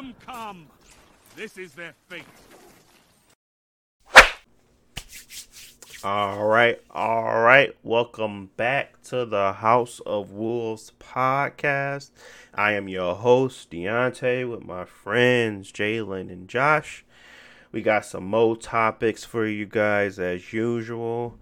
them come. This is their fate. All right, all right. Welcome back to the House of Wolves podcast. I am your host, Deontay, with my friends Jalen and Josh. We got some more topics for you guys as usual.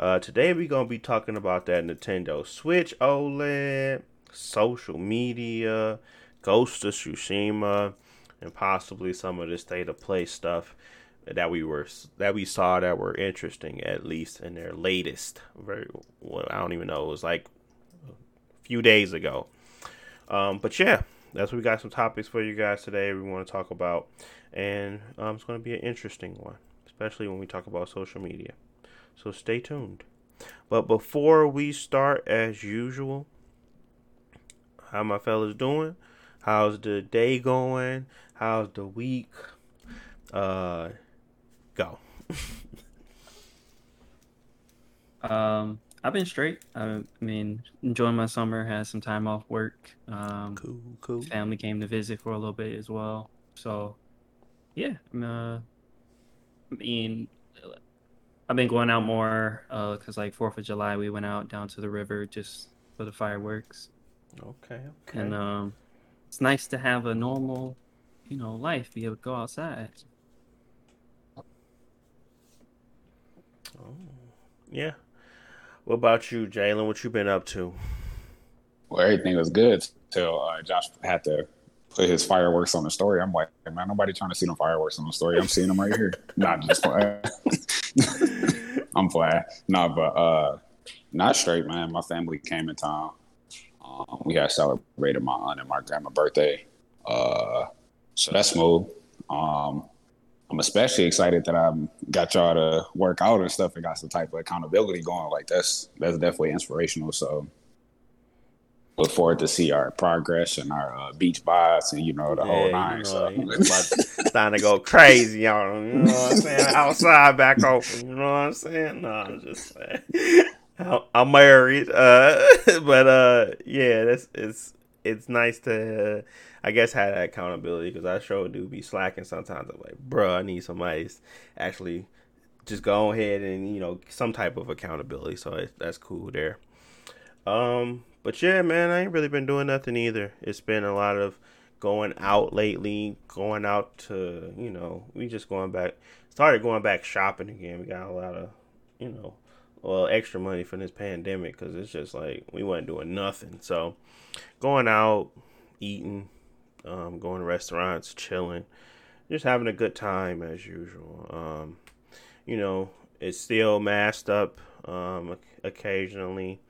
Uh, today we're gonna be talking about that Nintendo Switch OLED, social media, Ghost of Tsushima, and possibly some of the state of play stuff that we were that we saw that were interesting at least in their latest very well I don't even know it was like a few days ago. Um, but yeah, that's what we got some topics for you guys today. We want to talk about, and um, it's going to be an interesting one, especially when we talk about social media. So stay tuned. But before we start, as usual, how my fellas doing? How's the day going? How's the week? Uh, go. um, I've been straight. I mean, enjoying my summer. Had some time off work. Um, cool, cool. Family came to visit for a little bit as well. So, yeah. Uh, I mean, I've been going out more because, uh, like Fourth of July, we went out down to the river just for the fireworks. Okay, okay. And um, it's nice to have a normal, you know, life. Be able to go outside. Oh, yeah. What about you, Jalen? What you been up to? Well, everything was good till uh, Josh had to put his fireworks on the story. I'm like, man, nobody trying to see them fireworks on the story. I'm seeing them right here. not just playing. I'm playing. No, but uh, not straight, man. My family came in town. Um, we had celebrated my aunt and my grandma's birthday. Uh, so that's smooth. Um, I'm especially excited that I got y'all to work out and stuff and got some type of accountability going. Like that's that's definitely inspirational. So look forward to see our progress and our uh, beach bots and you know the yeah, whole nine. You know, so. starting to go crazy on them. You know what I'm saying? Outside back open. You know what I'm saying? No, I'm just saying. I'm married, uh, but uh, yeah, that's it's it's nice to, uh, I guess, have that accountability because I sure do be slacking sometimes. I'm like, bro, I need somebody actually just go ahead and you know some type of accountability. So it, that's cool there. Um, but yeah, man, I ain't really been doing nothing either. It's been a lot of going out lately, going out to you know, we just going back, started going back shopping again. We got a lot of you know well extra money from this pandemic because it's just like we weren't doing nothing. So going out, eating, um, going to restaurants, chilling, just having a good time as usual. Um, you know, it's still masked up um, occasionally,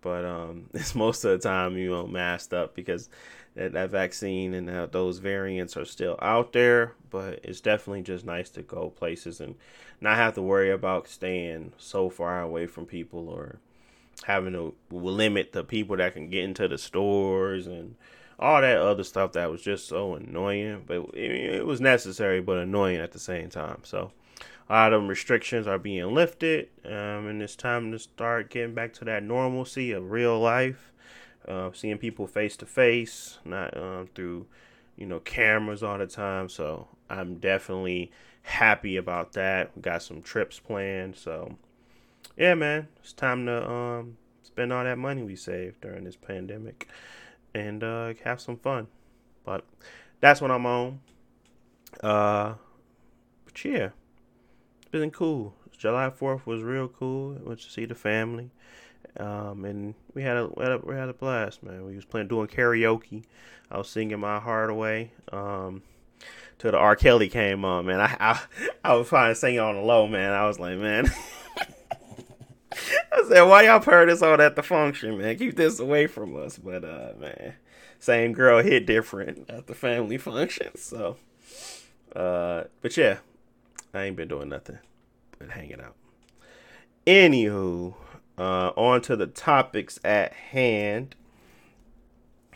but um, it's most of the time you know masked up because that, that vaccine and those variants are still out there. But it's definitely just nice to go places and not have to worry about staying so far away from people or having to limit the people that can get into the stores and all that other stuff that was just so annoying. But it, it was necessary, but annoying at the same time. So a lot of restrictions are being lifted, um, and it's time to start getting back to that normalcy of real life, uh, seeing people face to face, not um, through you know cameras all the time. So I'm definitely happy about that. We got some trips planned, so yeah, man, it's time to um spend all that money we saved during this pandemic and uh, have some fun. But that's what I'm on. Uh, but yeah, it's been cool. July Fourth was real cool. went to see the family, um, and we had a, we had a we had a blast, man. We was playing doing karaoke. I was singing my heart away. Um, till the R. Kelly came on, man. I I, I was trying to sing on the low, man. I was like, man. I said, why y'all heard this on at the function, man? Keep this away from us. But uh man, same girl hit different at the family function. So uh but yeah, I ain't been doing nothing but hanging out. Anywho, uh on to the topics at hand.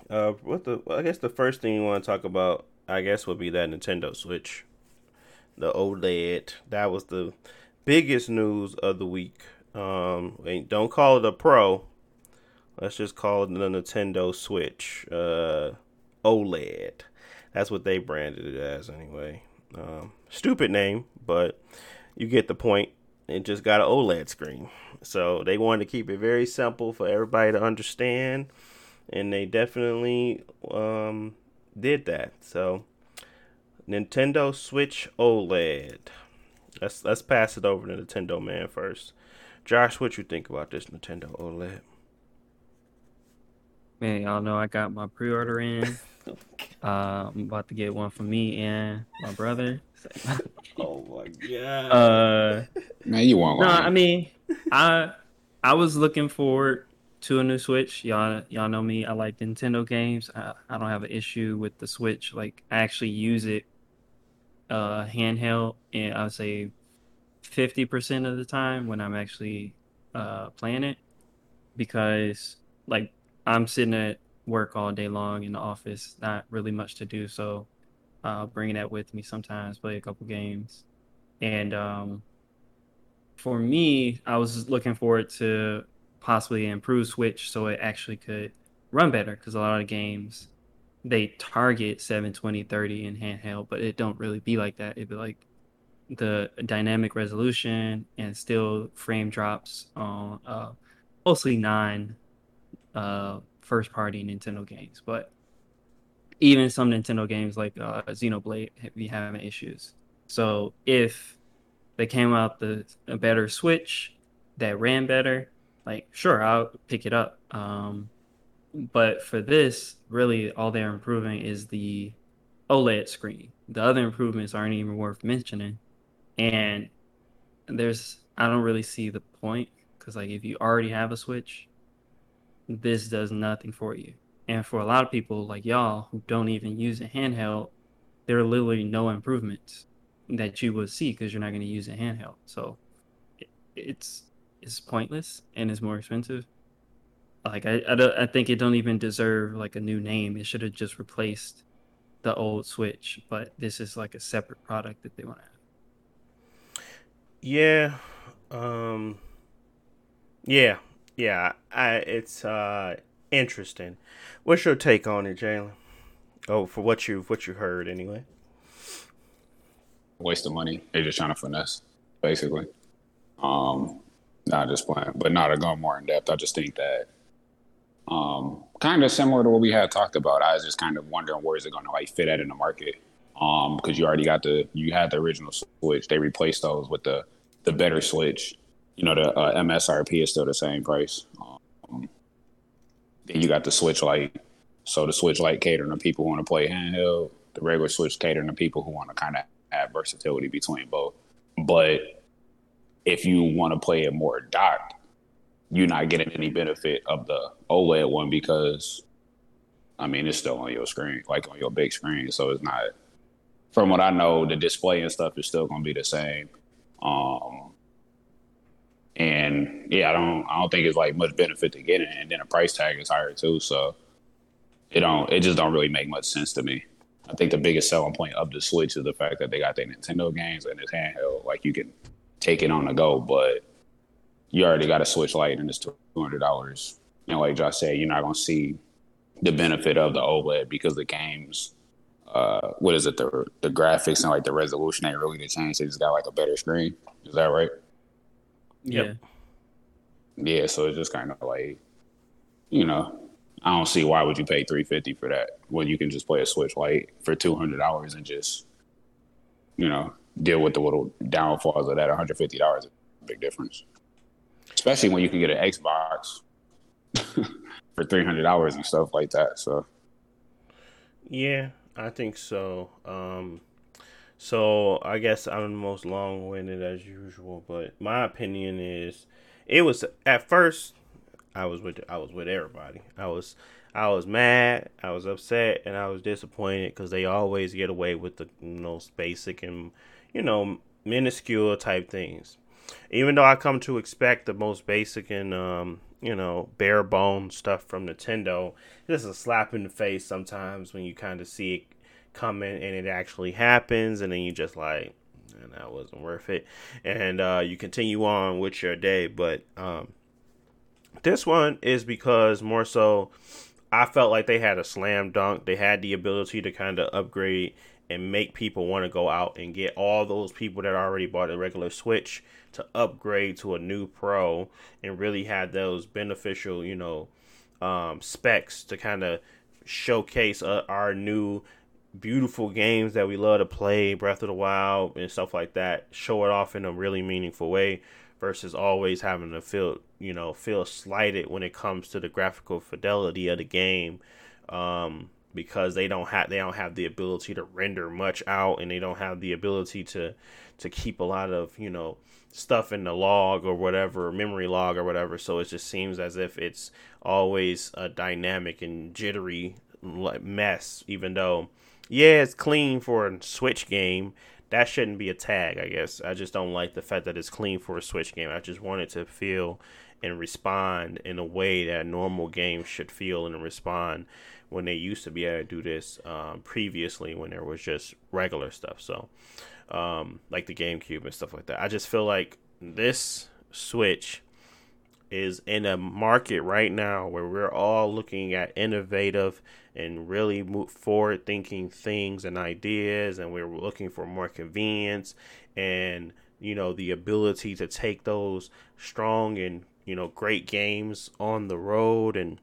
Uh what the I guess the first thing you want to talk about I guess would be that Nintendo Switch, the OLED. That was the biggest news of the week. Um, don't call it a Pro. Let's just call it the Nintendo Switch uh, OLED. That's what they branded it as anyway. Um, stupid name, but you get the point. It just got an OLED screen. So they wanted to keep it very simple for everybody to understand. And they definitely um, did that. So Nintendo Switch OLED. Let's let's pass it over to Nintendo man first. Josh, what you think about this Nintendo OLED? Man, y'all know I got my pre-order in. Uh, I'm about to get one for me and my brother. oh my god. Uh, Man, you want no, one? I mean, I I was looking forward to a new Switch. Y'all y'all know me. I like Nintendo games. I, I don't have an issue with the Switch. Like I actually use it uh handheld, and I would say fifty percent of the time when I'm actually uh playing it, because like I'm sitting at work all day long in the office, not really much to do. So I'll bring that with me sometimes, play a couple games. And um, for me, I was looking forward to possibly improve Switch so it actually could run better because a lot of games they target 720 30 in handheld, but it don't really be like that. It'd be like the dynamic resolution and still frame drops on uh, mostly nine uh, first party Nintendo games, but even some Nintendo games like uh, Xenoblade be having issues. So if they came out the a better Switch that ran better, like sure I'll pick it up. Um, but for this, really all they're improving is the OLED screen. The other improvements aren't even worth mentioning, and there's I don't really see the point because like if you already have a Switch, this does nothing for you. And for a lot of people like y'all who don't even use a handheld, there are literally no improvements that you will see because you're not going to use a handheld. So it, it's it's pointless and it's more expensive. Like I, I, don't- I think it don't even deserve like a new name. It should have just replaced the old Switch. But this is like a separate product that they want to have. Yeah. Um Yeah. Yeah. I it's uh interesting. What's your take on it, Jalen? Oh, for what you what you heard anyway. waste of money. They're just trying to finesse, basically. Um, not just playing, but not to go more in depth. I just think that, um, kind of similar to what we had talked about. I was just kind of wondering where is it going to like fit at in the market? Um, because you already got the you had the original Switch. They replaced those with the the better Switch. You know, the uh, MSRP is still the same price. Um, then you got the Switch Lite. So the Switch Lite catering to people who want to play handheld. The regular Switch catering to people who want to kind of have versatility between both. But if you want to play it more docked, you're not getting any benefit of the OLED one because, I mean, it's still on your screen, like on your big screen. So it's not. From what I know, the display and stuff is still going to be the same. Um, and yeah, I don't, I don't think it's like much benefit to get it, and then the price tag is higher too. So it don't, it just don't really make much sense to me. I think the biggest selling point of the Switch is the fact that they got their Nintendo games and it's handheld. Like you can take it on the go, but you already got a Switch Lite and it's two hundred dollars. And like Josh said, you're not gonna see the benefit of the OLED because the games, uh, what is it, the the graphics and like the resolution ain't really the change. They just got like a better screen. Is that right? Yep. Yeah. Yeah, so it's just kind of like, you know, I don't see why would you pay three fifty for that when you can just play a Switch Lite for two hundred dollars and just, you know, deal with the little downfalls of that. One hundred fifty dollars, a big difference, especially when you can get an Xbox for three hundred dollars and stuff like that. So Yeah, I think so. Um, so I guess I'm the most long-winded as usual, but my opinion is, it was at first, I was with I was with everybody. I was I was mad, I was upset, and I was disappointed because they always get away with the most basic and you know minuscule type things. Even though I come to expect the most basic and um, you know bare bone stuff from Nintendo, it's a slap in the face sometimes when you kind of see it coming and it actually happens, and then you just like, and that wasn't worth it, and uh, you continue on with your day. But um, this one is because more so I felt like they had a slam dunk. They had the ability to kind of upgrade and make people want to go out and get all those people that already bought a regular Switch to upgrade to a new Pro and really had those beneficial, you know, um, specs to kind of showcase uh, our new beautiful games that we love to play, Breath of the Wild and stuff like that. Show it off in a really meaningful way versus always having to feel, you know, feel slighted when it comes to the graphical fidelity of the game. Um, because they don't have they don't have the ability to render much out and they don't have the ability to to keep a lot of you know stuff in the log or whatever memory log or whatever so it just seems as if it's always a dynamic and jittery mess even though yeah it's clean for a switch game that shouldn't be a tag i guess i just don't like the fact that it's clean for a switch game i just want it to feel and respond in a way that normal games should feel and respond when they used to be able to do this um, previously when there was just regular stuff. So, um, like the GameCube and stuff like that. I just feel like this Switch is in a market right now where we're all looking at innovative and really forward thinking things and ideas and we're looking for more convenience and you know the ability to take those strong and you know great games on the road and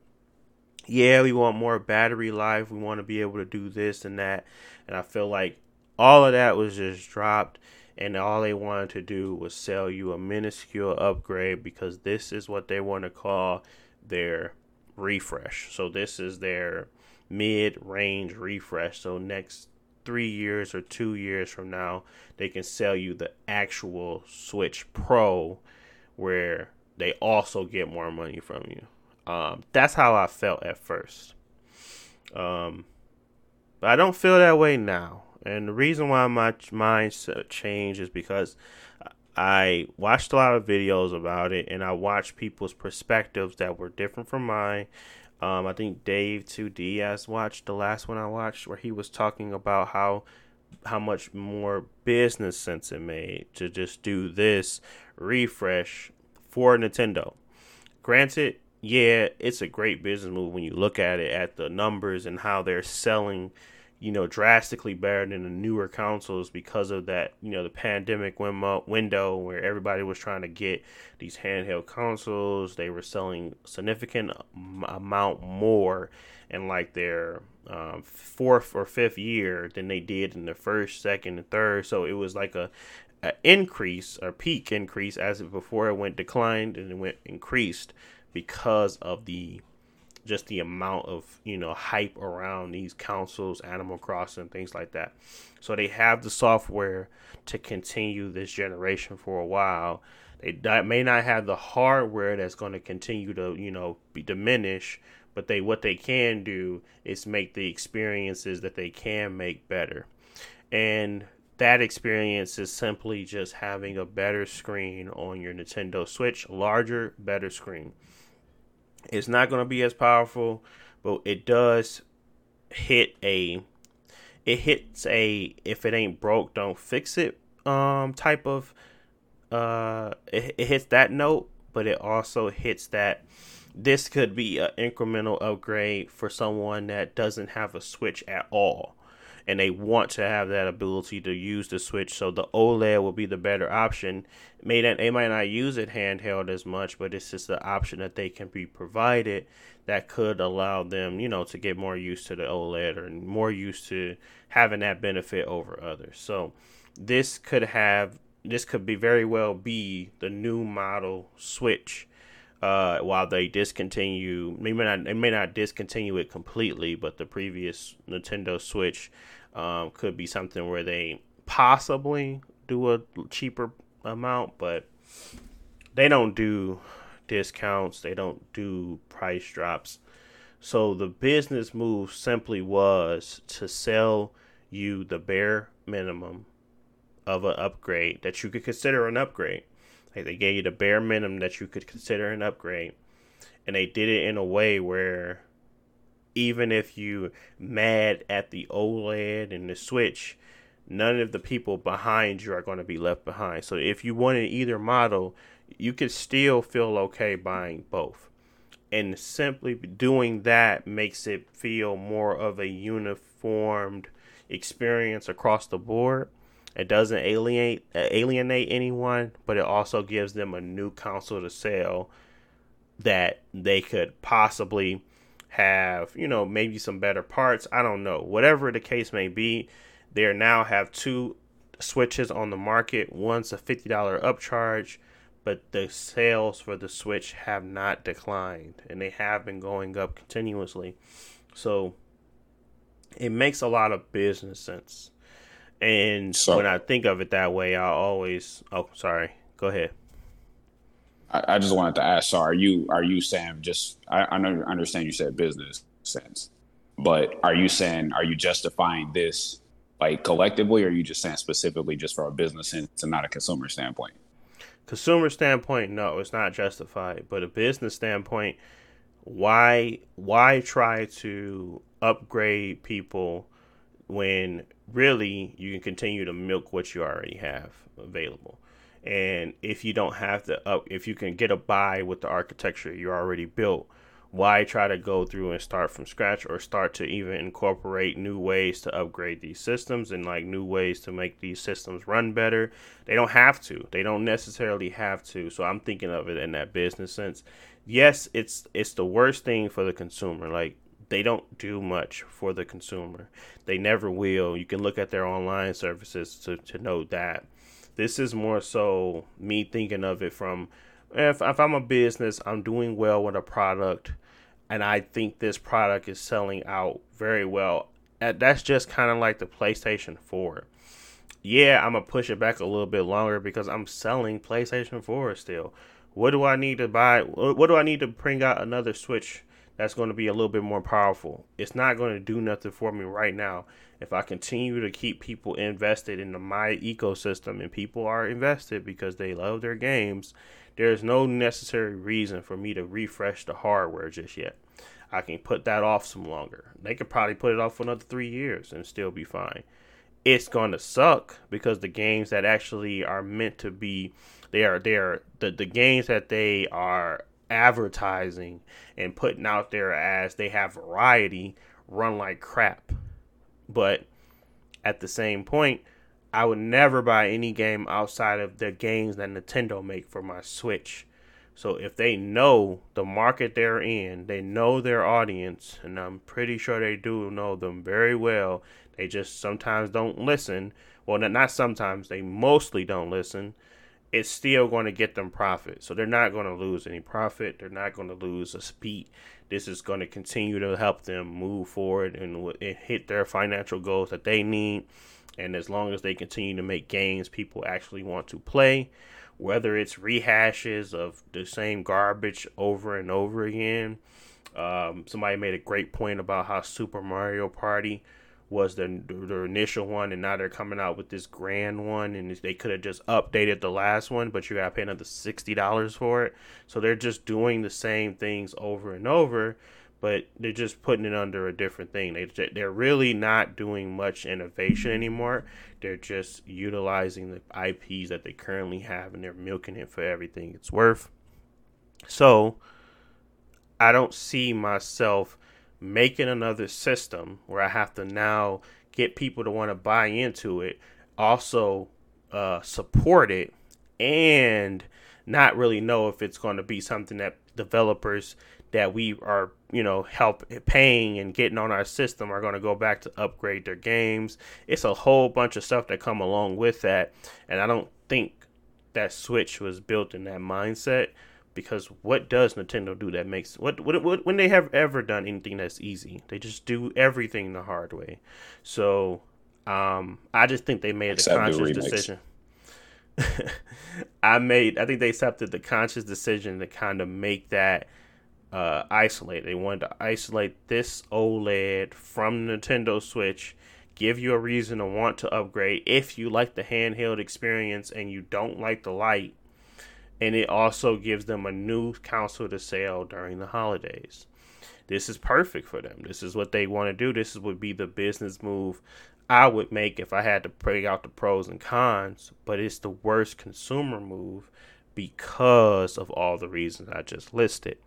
yeah, we want more battery life. We want to be able to do this and that. And I feel like all of that was just dropped. And all they wanted to do was sell you a minuscule upgrade because this is what they want to call their refresh. So this is their mid range refresh. So next three years or two years from now, they can sell you the actual Switch Pro where they also get more money from you. Um, that's how I felt at first. Um, but I don't feel that way now. And the reason why my mindset changed is because I watched a lot of videos about it and I watched people's perspectives that were different from mine. Um, I think Dave 2D has watched the last one I watched where he was talking about how how much more business sense it made to just do this refresh for Nintendo. Granted, yeah, it's a great business move when you look at it at the numbers and how they're selling, you know, drastically better than the newer consoles because of that, you know, the pandemic window where everybody was trying to get these handheld consoles. They were selling significant amount more in like their um, fourth or fifth year than they did in the first, second, and third. So it was like a, a increase or peak increase as it before it went declined and it went increased because of the just the amount of you know hype around these consoles, Animal Crossing, things like that. So they have the software to continue this generation for a while. They may not have the hardware that's going to continue to you know be diminish, but they what they can do is make the experiences that they can make better, and that experience is simply just having a better screen on your Nintendo Switch, larger, better screen. It's not going to be as powerful, but it does hit a it hits a if it ain't broke don't fix it um type of uh it, it hits that note but it also hits that this could be an incremental upgrade for someone that doesn't have a switch at all and they want to have that ability to use the Switch. So the OLED will be the better option. May that they might not use it handheld as much, but it's just the option that they can be provided that could allow them, you know, to get more used to the OLED or more used to having that benefit over others. So this could have this could be very well be the new model Switch. Uh, while they discontinue, they may not they may not discontinue it completely, but the previous Nintendo Switch um, could be something where they possibly do a cheaper amount, but they don't do discounts, they don't do price drops. So the business move simply was to sell you the bare minimum of an upgrade that you could consider an upgrade. Like they gave you the bare minimum that you could consider an upgrade. And they did it in a way where even if you mad at the OLED and the Switch, none of the people behind you are going to be left behind. So if you wanted either model, you could still feel okay buying both. and simply doing that makes it feel more of a uniformed experience across the board. It doesn't alienate alienate anyone, but it also gives them a new console to sell that they could possibly have, you know, maybe some better parts. I don't know. Whatever the case may be, they now have two switches on the market. One's a $50 upcharge, but the sales for the Switch have not declined and they have been going up continuously. So it makes a lot of business sense. And so, when I think of it that way, I always oh sorry, go ahead. I, I just wanted to ask, so are you are you saying just I, I know I understand you said business sense, but are you saying are you justifying this like collectively or are you just saying specifically just for a business sense and not a consumer standpoint? Consumer standpoint, no, it's not justified. But a business standpoint, why why try to upgrade people when really you can continue to milk what you already have available? And if you don't have to up, uh, if you can get a buy with the architecture you already built, why try to go through and start from scratch or start to even incorporate new ways to upgrade these systems and like new ways to make these systems run better? They don't have to. They don't necessarily have to. So i'm thinking of it in that business sense. Yes it's it's the worst thing for the consumer. Like they don't do much for the consumer. They never will. You can look at their online services to, to know that this is more so me thinking of it from if, if I'm a business, I'm doing well with a product, and I think this product is selling out very well. That's just kind of like the PlayStation 4. Yeah, I'm gonna push it back a little bit longer because I'm selling PlayStation 4 still. What do I need to buy? What do I need to bring out another Switch that's going to be a little bit more powerful? It's not going to do nothing for me right now. If I continue to keep people invested in my ecosystem and people are invested because they love their games, there's no necessary reason for me to refresh the hardware just yet. I can put that off some longer. They could probably put it off for another three years and still be fine. It's gonna suck because the games that actually are meant to be, they are they are the the games that they are advertising and putting out there as they have variety run like crap. But at the same point, I would never buy any game outside of the games that Nintendo make for my Switch. So if they know the market they're in, they know their audience, and I'm pretty sure they do know them very well. They just sometimes don't listen. Well, not sometimes, they mostly don't listen. It's still going to get them profit. So they're not going to lose any profit. They're not going to lose a speed. This is going to continue to help them move forward and, and hit their financial goals that they need and as long as they continue to make games people actually want to play, whether it's rehashes of the same garbage over and over again. Um, somebody made a great point about how Super Mario Party was the, the initial one, and now they're coming out with this grand one, and they could have just updated the last one, but you got to pay another sixty dollars for it. So they're just doing the same things over and over but they're just putting it under a different thing. They they're really not doing much innovation anymore. They're just utilizing the IPs that they currently have and they're milking it for everything it's worth. So I don't see myself making another system where I have to now get people to want to buy into it, also uh, support it, and not really know if it's going to be something that developers that we are you know help paying and getting on our system are going to go back to upgrade their games. It's a whole bunch of stuff that come along with that and i don't think that switch was built in that mindset because what does nintendo do that makes what, what, what when they have ever done anything that's easy they just do everything the hard way so um i just think they made Except a conscious decision i made i think they accepted the conscious decision to kind of make that uh, isolate. They wanted to isolate this OLED from Nintendo Switch, give you a reason to want to upgrade if you like the handheld experience and you don't like the Lite. And it also gives them a new console to sell during the holidays. This is perfect for them. This is what they want to do. This would be the business move I would make if I had to break out the pros and cons, but it's the worst consumer move because of all the reasons I just listed.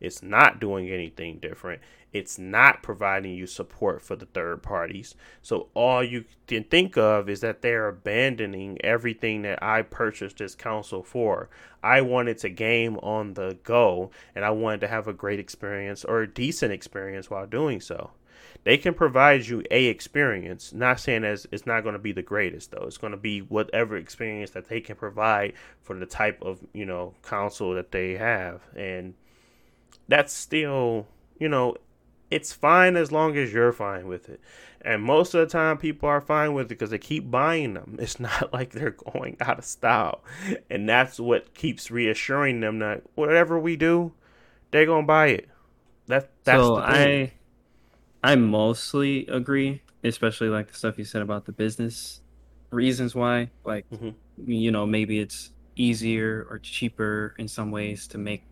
It's not doing anything different. It's not providing you support for the third parties. So all you can think of is that they're abandoning everything that I purchased this console for. I wanted to game on the go and I wanted to have a great experience or a decent experience while doing so. They can provide you a experience. Not saying as it's not going to be the greatest though. It's going to be whatever experience that they can provide for the type of you know console that they have, and that's still you know it's fine as long as you're fine with it. And most of the time, people are fine with it because they keep buying them. It's not like they're going out of style. And that's what keeps reassuring them that whatever we do, they're going to buy it. That, that's so I I mostly agree, especially like the stuff you said about the business reasons why. Like, mm-hmm. you know, maybe it's easier or cheaper in some ways to make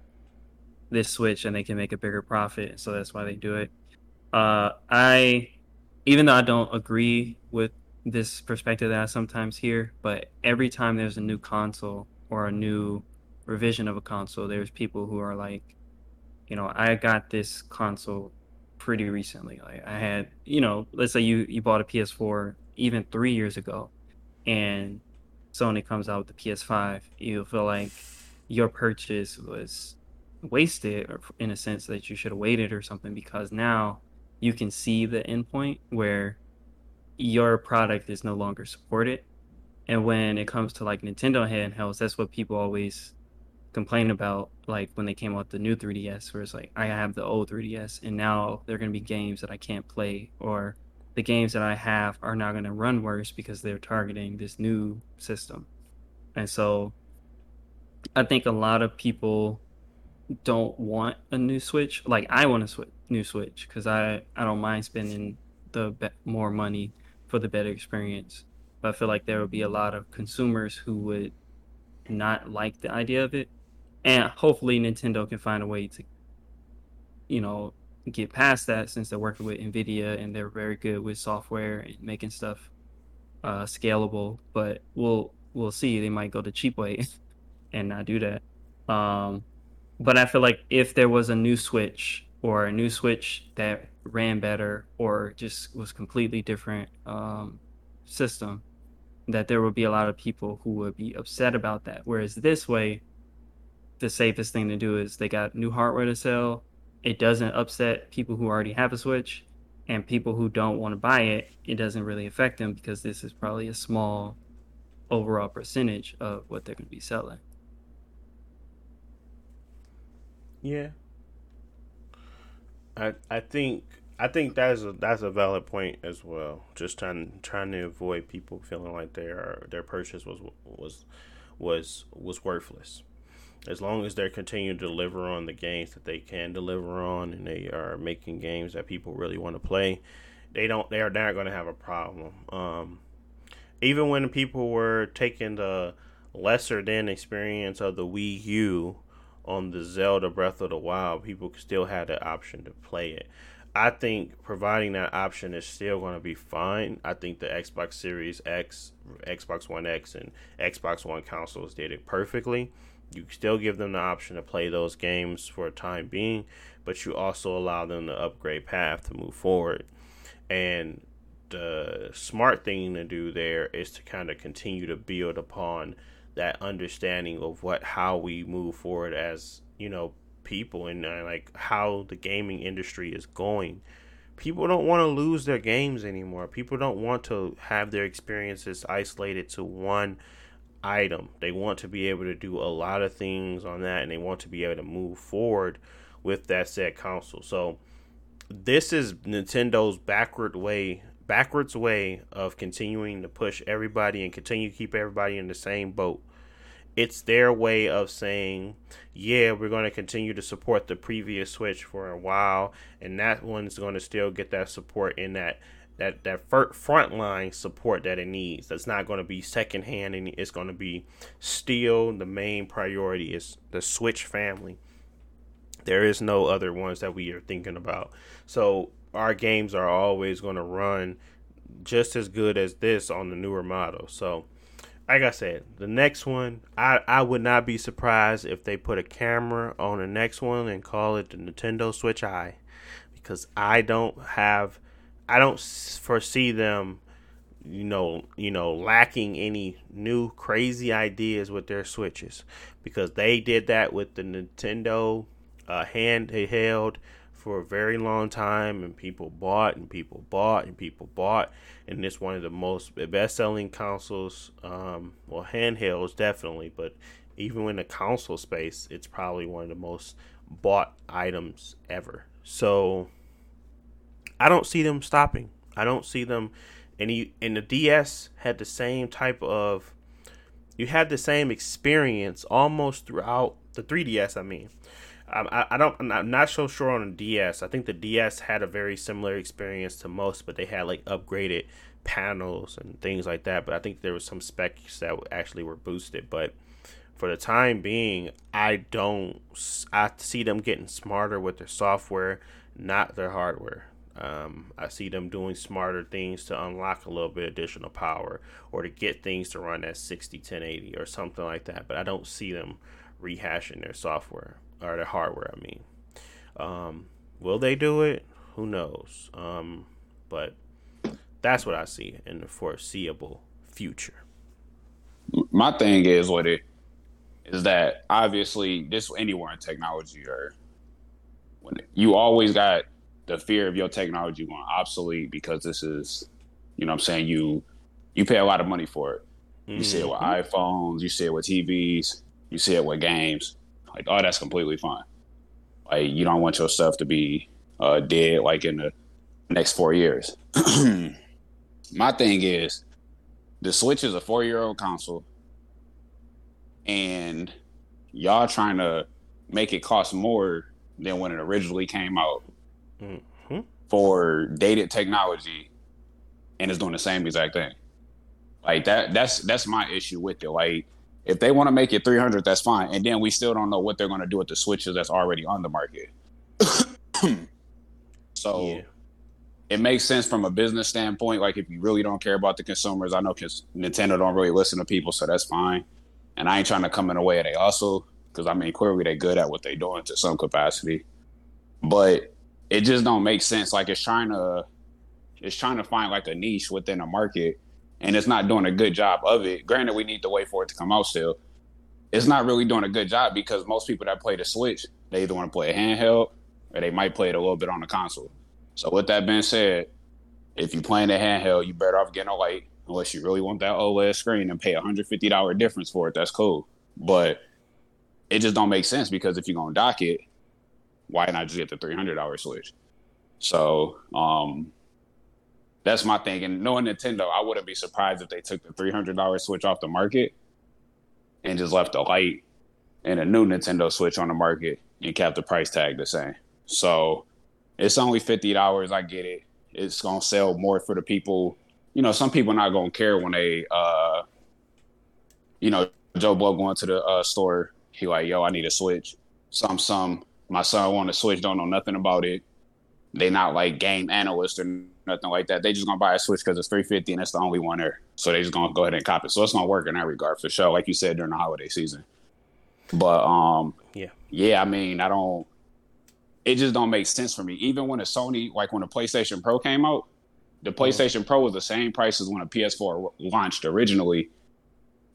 this switch and they can make a bigger profit. So that's why they do it. Uh, I, even though I don't agree with this perspective that I sometimes hear, but every time there's a new console or a new revision of a console, there's people who are like, you know, I got this console pretty recently. Like I had, you know, let's say you you bought a PS4 even three years ago, and Sony comes out with the PS5, you feel like your purchase was wasted, or in a sense that you should have waited or something, because now you can see the endpoint where your product is no longer supported. And when it comes to like Nintendo handhelds, that's what people always complain about like when they came out the new 3DS where it's like I have the old 3DS and now there are going to be games that I can't play or the games that I have are now going to run worse because they're targeting this new system. And so I think a lot of people don't want a new Switch. Like I want a sw- new Switch cuz I I don't mind spending the be- more money for the better experience. But I feel like there would be a lot of consumers who would not like the idea of it and hopefully Nintendo can find a way to, you know, get past that since they're working with Nvidia and they're very good with software and making stuff uh, scalable. But we'll we'll see. They might go the cheap way and not do that. Um, but I feel like if there was a new Switch or a new Switch that ran better or just was completely different um, system, that there would be a lot of people who would be upset about that. Whereas this way, the safest thing to do is they got new hardware to sell. It doesn't upset people who already have a Switch, and people who don't want to buy it, it doesn't really affect them because this is probably a small overall percentage of what they're going to be selling. Yeah. I I think I think that's a that's a valid point as well. Just trying trying to avoid people feeling like their their purchase was was was was worthless as long as they're continuing to deliver on the games that they can deliver on and they are making games that people really want to play, they don't they are not going to have a problem. Um, even when people were taking the lesser than experience of the Wii U on the Zelda Breath of the Wild, people still had the option to play it. I think providing that option is still going to be fine. I think the Xbox Series X, Xbox One X, and Xbox One consoles did it perfectly you still give them the option to play those games for a time being, but you also allow them the upgrade path to move forward. And the smart thing to do there is to kind of continue to build upon that understanding of what how we move forward as you know people and uh, like how the gaming industry is going people don't want to lose their games anymore people don't want to have their experiences isolated to one item. They want to be able to do a lot of things on that and they want to be able to move forward with that said console. So this is Nintendo's backward way backwards way of continuing to push everybody and continue to keep everybody in the same boat. It's their way of saying, yeah, we're going to continue to support the previous Switch for a while, and that one's going to still get that support in that that that front line support that it needs. That's not going to be secondhand, and it's going to be still the main priority is the Switch family. There is no other ones that we are thinking about. So our games are always going to run just as good as this on the newer model. So like I said, the next one, I, I would not be surprised if they put a camera on the next one and call it the Nintendo Switch Eye, because I don't have, I don't foresee them, you know, you know, lacking any new crazy ideas with their switches, because they did that with the Nintendo uh, handheld for a very long time, and people bought and people bought and people bought, and it's one of the most best-selling consoles. Um, well, handhelds definitely, but even in the console space, it's probably one of the most bought items ever. So I don't see them stopping. I don't see them. And you and the DS had the same type of. You had the same experience almost throughout the 3DS. I mean, I, I don't. I'm not so sure on the DS. I think the DS had a very similar experience to most, but they had like upgraded panels and things like that. But I think there was some specs that actually were boosted. But for the time being, I don't. I see them getting smarter with their software, not their hardware. Um, I see them doing smarter things to unlock a little bit additional power or to get things to run at 60, 1080 or something like that. But I don't see them rehashing their software or their hardware. I mean, um, will they do it? Who knows? Um, but that's what I see in the foreseeable future. My thing is what it is that obviously this anywhere in technology or when you always got the fear of your technology going obsolete because this is you know what I'm saying you you pay a lot of money for it. You mm-hmm. see it with mm-hmm. iPhones, you see it with TVs, you see it with games. Like, oh, that's completely fine. Like, you don't want your stuff to be uh, dead like in the next four years. My thing is, the Switch is a four year old console, and y'all trying to make it cost more than when it originally came out mm-hmm. for dated technology, and it's doing the same exact thing. Like that. That's that's my issue with it. Like if they want to make it 300, that's fine. And then we still don't know what they're going to do with the switches that's already on the market. so yeah. it makes sense from a business standpoint. Like if you really don't care about the consumers, I know because Nintendo don't really listen to people, so that's fine. And I ain't trying to come in the way of they hustle because I mean clearly they're good at what they're doing to some capacity, but it just don't make sense. Like it's trying to it's trying to find like a niche within a market and it's not doing a good job of it. Granted, we need to wait for it to come out still. It's not really doing a good job because most people that play the Switch, they either want to play a handheld or they might play it a little bit on the console. So with that being said, if you're playing a handheld, you better off getting a Lite unless you really want that OLED screen and pay a hundred fifty dollar difference for it. That's cool, but it just don't make sense because if you're gonna dock it, why not just get the three hundred dollar Switch? So um, that's my thing. And knowing Nintendo, I wouldn't be surprised if they took the three hundred dollar Switch off the market and just left the Lite and a new Nintendo Switch on the market and kept the price tag the same. So it's only fifty dollars. I get it. It's gonna sell more for the people. You know, some people not gonna care when they, uh, you know, Joe Blow going to the uh, store. He like, yo, I need a Switch. Some, some. My son want a Switch. Don't know nothing about it. They not like game analysts or nothing like that. They just gonna buy a Switch because it's three fifty and it's the only one there. So they just gonna go ahead and cop it. So it's gonna work in that regard for sure, like you said during the holiday season. But um, yeah, yeah. I mean, I don't. It just don't make sense for me. Even when a Sony, like when the PlayStation Pro came out, the mm-hmm. PlayStation Pro was the same price as when a PS4 launched originally,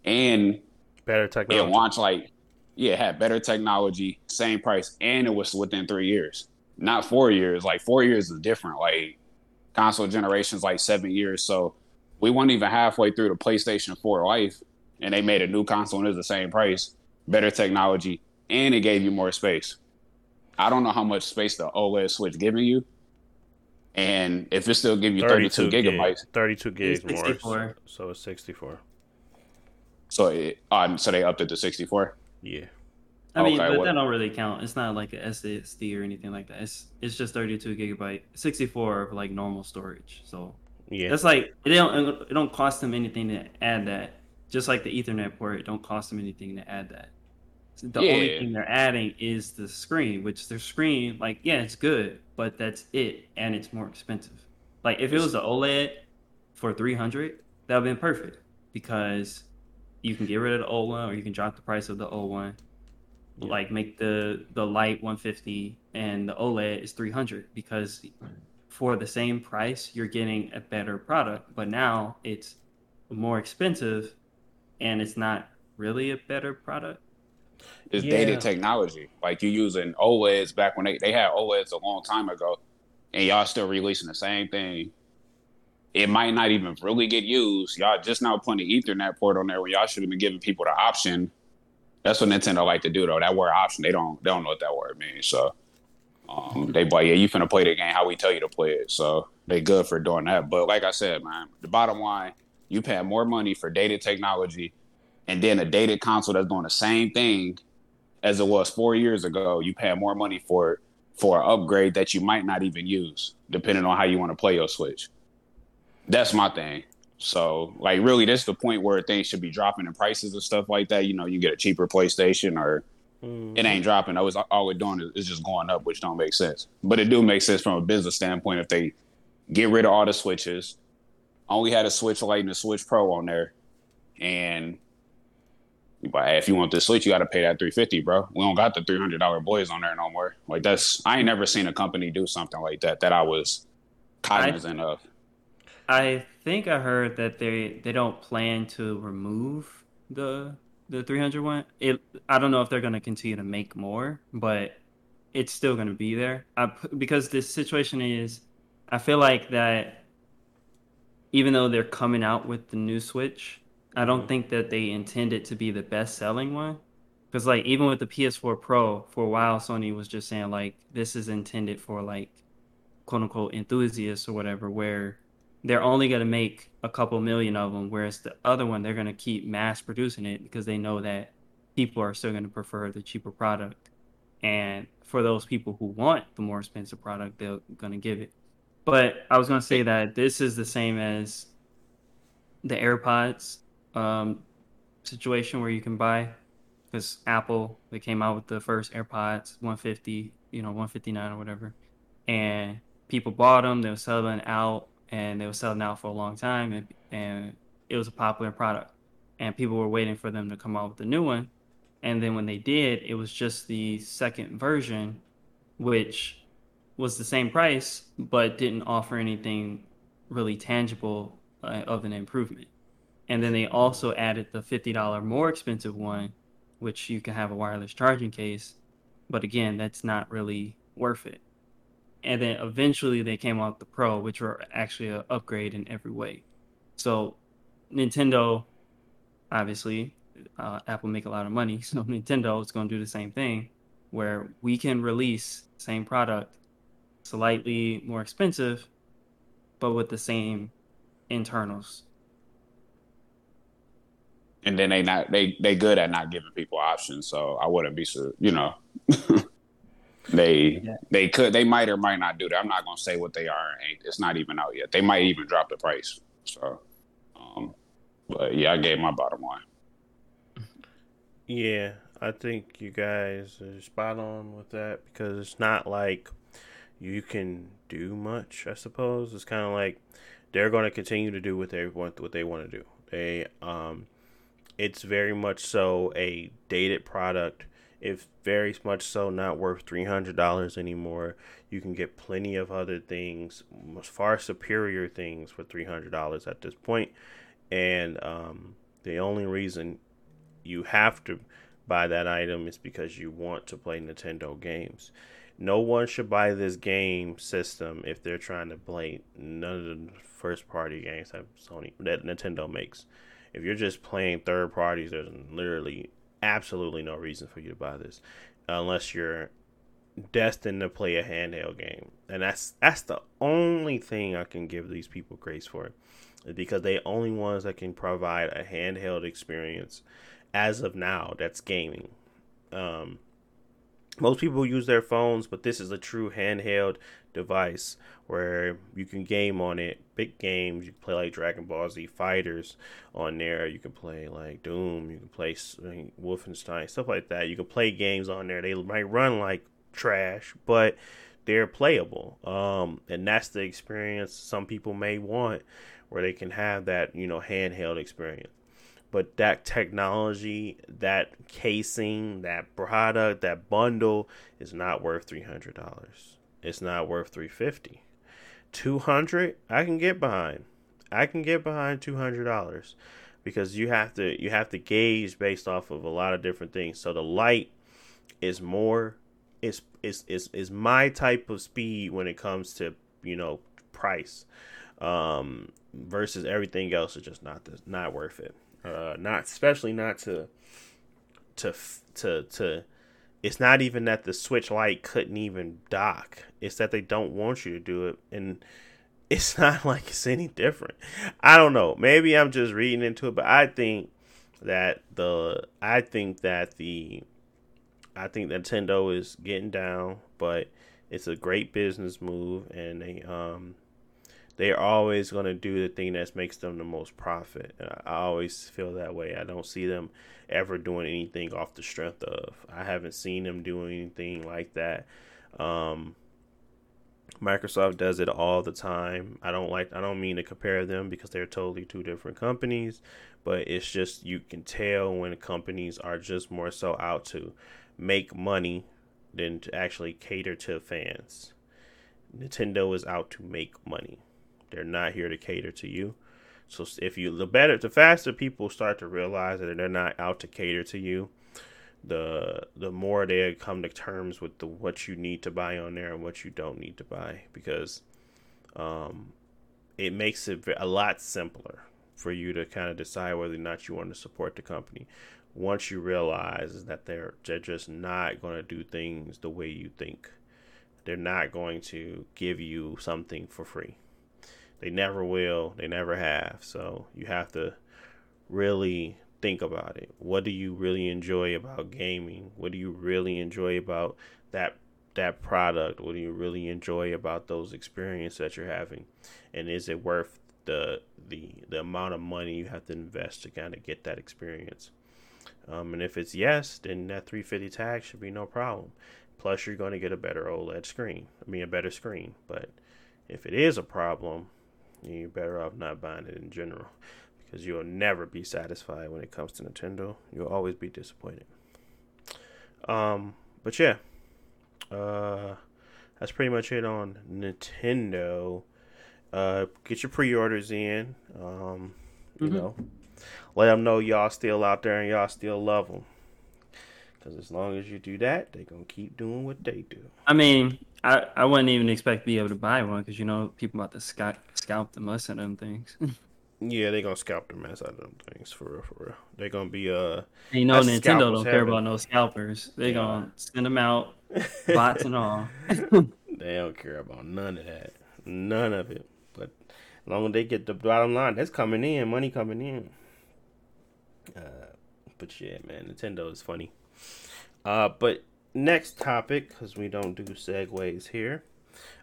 and better technology. It launched like, yeah, it had better technology, same price, and it was within three years, not four years. Like four years is different. Like console generations like seven years. So we weren't even halfway through the PlayStation 4 life, and they made a new console and it's the same price, better technology, and it gave you more space. I don't know how much space the OLED Switch giving you, and if it still give you 32, 32 gigabytes, gig, 32 gigs more, so it's 64. So it, um, so they upped it to 64. Yeah. I mean, okay, but that don't really count. It's not like a SSD or anything like that. It's it's just 32 gigabyte, 64 of like normal storage. So yeah, that's like it don't it don't cost them anything to add that. Just like the Ethernet port, it don't cost them anything to add that. The yeah. only thing they're adding is the screen, which their screen, like yeah, it's good, but that's it, and it's more expensive. Like if it was an OLED for 300, that would have been perfect because you can get rid of the old one or you can drop the price of the old one. Yeah. Like make the the Lite 150 and the OLED is 300 because for the same price you're getting a better product, but now it's more expensive and it's not really a better product. It's Yeah. dated technology. Like you're using OLEDs back when they, they had OLEDs a long time ago, and y'all still releasing the same thing. It might not even really get used. Y'all just now putting the Ethernet port on there when y'all should have been giving people the option. That's what Nintendo like to do though. That word option, they don't they don't know what that word means. So um, they but yeah, you finna play the game how we tell you to play it. So they good for doing that. But like I said, man, the bottom line, you pay more money for dated technology and then a dated console that's doing the same thing as it was four years ago, you pay more money for it for an upgrade that you might not even use, depending on how you want to play your Switch. That's my thing. So, like, really, this is the point where things should be dropping in prices and stuff like that. You know, you get a cheaper PlayStation, or Mhm. it ain't dropping. Always, all we're doing is, just going up, which don't make sense. But it do make sense from a business standpoint if they get rid of all the switches, only had a Switch Lite and a Switch Pro on there, and but if you want this Switch, you got to pay that three fifty, bro. We don't got the three hundred dollar boys on there no more. Like that's I ain't never seen a company do something like that that I was cognizant of. I think I heard that they they don't plan to remove the the 300 one. It I don't know if they're going to continue to make more, but it's still going to be there. I, because this situation is, I feel like that even though they're coming out with the new Switch, I don't think that they intend it to be the best selling one. Because like even with the PS4 Pro, for a while Sony was just saying like this is intended for like quote unquote enthusiasts or whatever, where they're only going to make a couple million of them, whereas the other one they're going to keep mass producing it because they know that people are still going to prefer the cheaper product, and for those people who want the more expensive product, they're going to give it. But I was going to say that this is the same as the AirPods um, situation where you can buy because Apple they came out with the first AirPods 150, you know, 159 or whatever, and people bought them. They were selling out, and they were selling out for a long time, and and it was a popular product, and people were waiting for them to come out with a new one, and then when they did, it was just the second version, which was the same price but didn't offer anything really tangible uh, of an improvement. And then they also added the $50 more expensive one, which you can have a wireless charging case. But again, that's not really worth it. And then eventually they came out the Pro, which were actually an upgrade in every way. So Nintendo, obviously, uh, Apple make a lot of money. So Nintendo is going to do the same thing where we can release same product slightly more expensive, but with the same internals. And then they not they they good at not giving people options. So I wouldn't be so you know. they Yeah. they could they might or might not do that. I'm not gonna say what they are. It's not even out yet. They might even drop the price. So, um, but yeah, I gave my bottom line. Yeah, I think you guys are spot on with that because it's not like you can do much. I suppose it's kind of like they're going to continue to do what they want, what they want to do. They, um, it's very much so a dated product. If very much so not worth three hundred dollars anymore, you can get plenty of other things, far superior things for three hundred dollars at this point. And um, the only reason you have to buy that item is because you want to play Nintendo games. No one should buy this game system if they're trying to play none of the first party games that Sony that Nintendo makes. If you're just playing third parties, there's literally absolutely no reason for you to buy this unless you're destined to play a handheld game. And that's that's the only thing I can give these people grace for. Because they only ones that can provide a handheld experience as of now that's gaming. Um, most people use their phones, but this is a true handheld device where you can game on it. Big games, you can play like Dragon Ball Z Fighters on there. You can play like Doom. You can play Wolfenstein, stuff like that. You can play games on there. They might run like trash, but they're playable. Um, and that's the experience some people may want, where they can have that you know handheld experience. But that technology, that casing, that product, that bundle is not worth three hundred dollars. It's not worth three fifty. Two hundred, I can get behind. I can get behind two hundred dollars because you have to you have to gauge based off of a lot of different things. So the light is more is is is is my type of speed when it comes to you know price um versus everything else is just not the, not worth it uh not especially not to to to to it's not even that the switch light couldn't even dock. It's that they don't want you to do it and it's not like it's any different. I don't know. Maybe i'm just reading into it but i think that the i think that the I think Nintendo is getting down, but it's a great business move, and they um they're always going to do the thing that makes them the most profit. I always feel that way. I don't see them ever doing anything off the strength of. I haven't seen them doing anything like that. Um, Microsoft does it all the time. I don't like I don't mean to compare them because they're totally two different companies, but it's just you can tell when companies are just more so out to make money than to actually cater to fans. Nintendo is out to make money. They're not here to cater to you. So if you the better the faster people start to realize that they're not out to cater to you, the the more they come to terms with the what you need to buy on there and what you don't need to buy because um it makes it a lot simpler for you to kind of decide whether or not you want to support the company once you realize that they're they're just not going to do things the way you think. They're not going to give you something for free. They never will. They never have. So you have to really think about it. What do you really enjoy about gaming? What do you really enjoy about that that product? What do you really enjoy about those experiences that you're having? And is it worth the the the amount of money you have to invest to kind of get that experience? Um, and if it's yes, then that 350 tag should be no problem. Plus, you're going to get a better OLED screen. I mean, a better screen. But if it is a problem, you're better off not buying it in general because you'll never be satisfied when it comes to Nintendo. You'll always be disappointed. Um, but yeah, uh, that's pretty much it on Nintendo. Uh, get your pre-orders in. Um, you mm-hmm. know let them know y'all still out there and y'all still love them. Because as long as you do that, they're going to keep doing what they do. I mean, I, I wouldn't even expect to be able to buy one because, you know, people about to scalp, scalp the mess of them things. yeah, they're to scalp the mess out of them things, for real, for real. They're going to be, uh... And you know, Nintendo don't care about no scalpers. They're yeah. going to send them out, bots and all. they don't care about none of that. None of it. But as long as they get the bottom line, that's coming in, money coming in. Uh, but yeah, man, Nintendo is funny. Uh, but next topic, because we don't do segues here.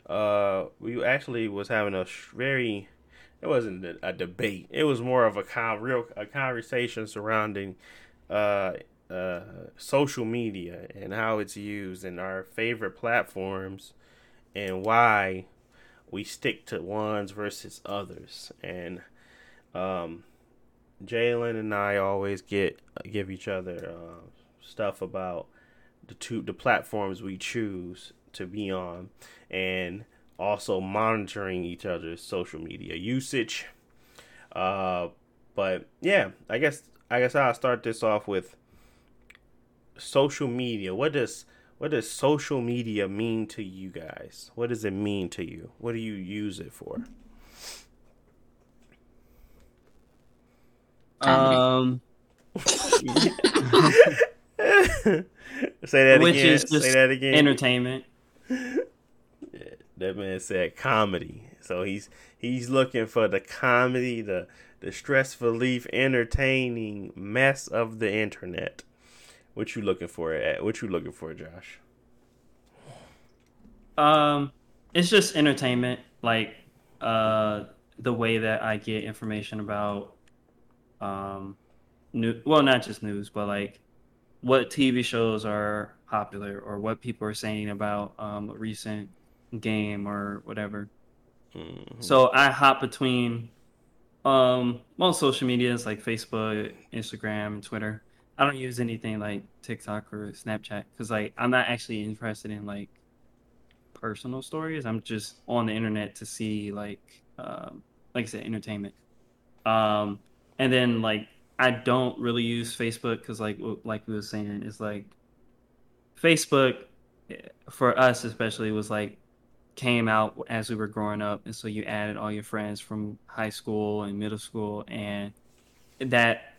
Uh, we actually was having a very, it wasn't a, debate. It was more of a con- real a conversation surrounding uh, uh, social media and how it's used and our favorite platforms and why we stick to ones versus others. And um, Jalen and I always get give each other uh, stuff about the two the platforms we choose to be on, and also monitoring each other's social media usage. Uh, but yeah, I guess I guess I'll start this off with social media. What does what does social media mean to you guys? What does it mean to you? What do you use it for? Um, say that Which again. Is just say that again. Entertainment. Yeah, that man said comedy. So he's he's looking for the comedy, the the stress relief, entertaining mess of the internet. What you looking for at? What you looking for, Josh? Um, it's just entertainment, like uh, the way that I get information about um, new well not just news but like what tv shows are popular or what people are saying about um, a recent game or whatever mm-hmm. so i hop between Um, most social medias like Facebook, Instagram, and Twitter. I don't use anything like TikTok or Snapchat because like I'm not actually interested in like personal stories. I'm just on the internet to see like um, like I said, entertainment. Um, and then like I don't really use Facebook because like like we were saying, it's like Facebook eh, for us especially was like came out as we were growing up, and so you added all your friends from high school and middle school, and that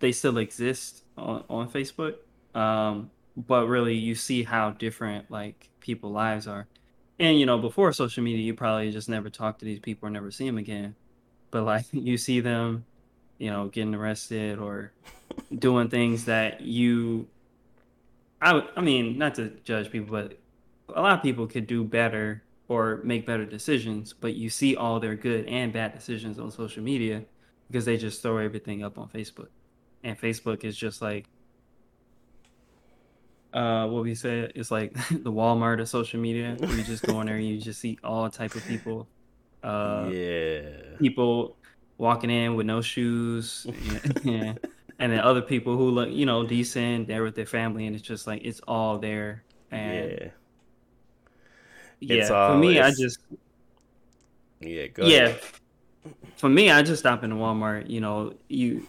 they still exist on, on Facebook. Um, but really, you see how different like people lives are. And you know, before social media, you probably just never talk to these people or never see them again. But like, you see them, you know, getting arrested or doing things that you. I I mean, not to judge people, but a lot of people could do better or make better decisions, but you see all their good and bad decisions on social media because they just throw everything up on Facebook. And Facebook is just like uh what we say it's like the Walmart of social media. You just go in there and you just see all type of people. Uh yeah. people walking in with no shoes and, and then other people who look, you know, decent, they're with their family and it's just like it's all there. And Yeah. yeah, for me, I just Yeah. Go yeah. ahead. For me, I just stop in Walmart. You know, you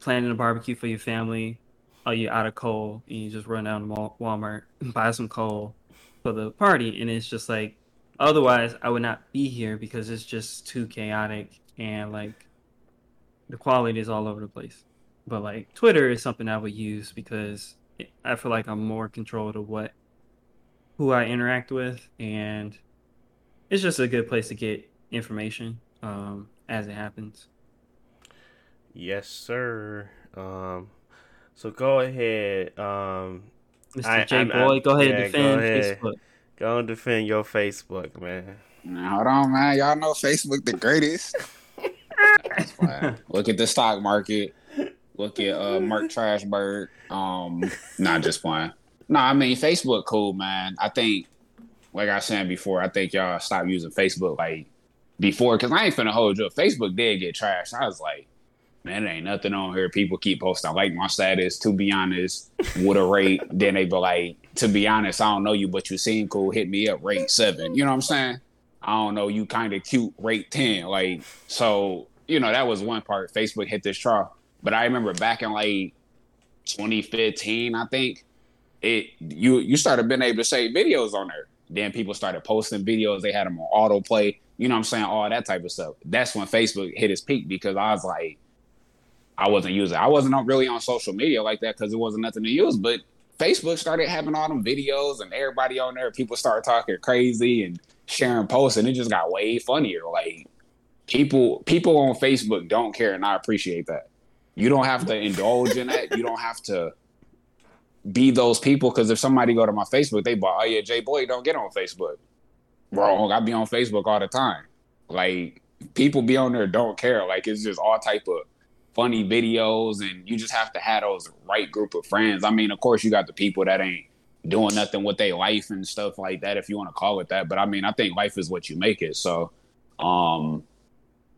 planning a barbecue for your family, or you out of coal, and you just run down to Walmart and buy some coal for the party, and it's just like, otherwise, I would not be here because it's just too chaotic and like the quality is all over the place. But like Twitter is something I would use because I feel like I'm more controlled of what who I interact with, and it's just a good place to get information um, as it happens. Yes, sir. Um. So go ahead. Um. Mr. I- J I'm- Boy, I'm- go ahead yeah, and go defend ahead. Facebook. Go and defend your Facebook, man. Now, hold on, man. Y'all know Facebook the greatest. That's fine. Look at the stock market. Look at uh Mark Trashberg. Um, not just playing. No, I mean Facebook cool, man. I think, like I was saying before, I think y'all stop using Facebook like before because I ain't finna hold you. up. Facebook did get trashed. I was like, man, it ain't nothing on here. People keep posting I like my status. To be honest, with a rate, then they be like, to be honest, I don't know you, but you seem cool. Hit me up, rate seven. You know what I'm saying? I don't know, you kind of cute, rate 10. Like, so, you know, that was one part. Facebook hit this trough. But I remember back in like 2015, I think, it you you started being able to save videos on there. Then people started posting videos, they had them on autoplay, you know what I'm saying? All that type of stuff. That's when Facebook hit its peak because I was like, I wasn't using I wasn't really on social media like that because it wasn't nothing to use. But Facebook started having all them videos and everybody on there, people started talking crazy and sharing posts, and it just got way funnier. Like people people on Facebook don't care, and I appreciate that. You don't have to indulge in that. You don't have to be those people because if somebody go to my Facebook, they buy, oh yeah, Jay Boy don't get on Facebook. Wrong. I be on Facebook all the time. Like people be on there don't care. Like it's just all type of funny videos and you just have to have those right group of friends. I mean, of course you got the people that ain't doing nothing with their life and stuff like that if you want to call it that. But I mean, I think life is what you make it. So um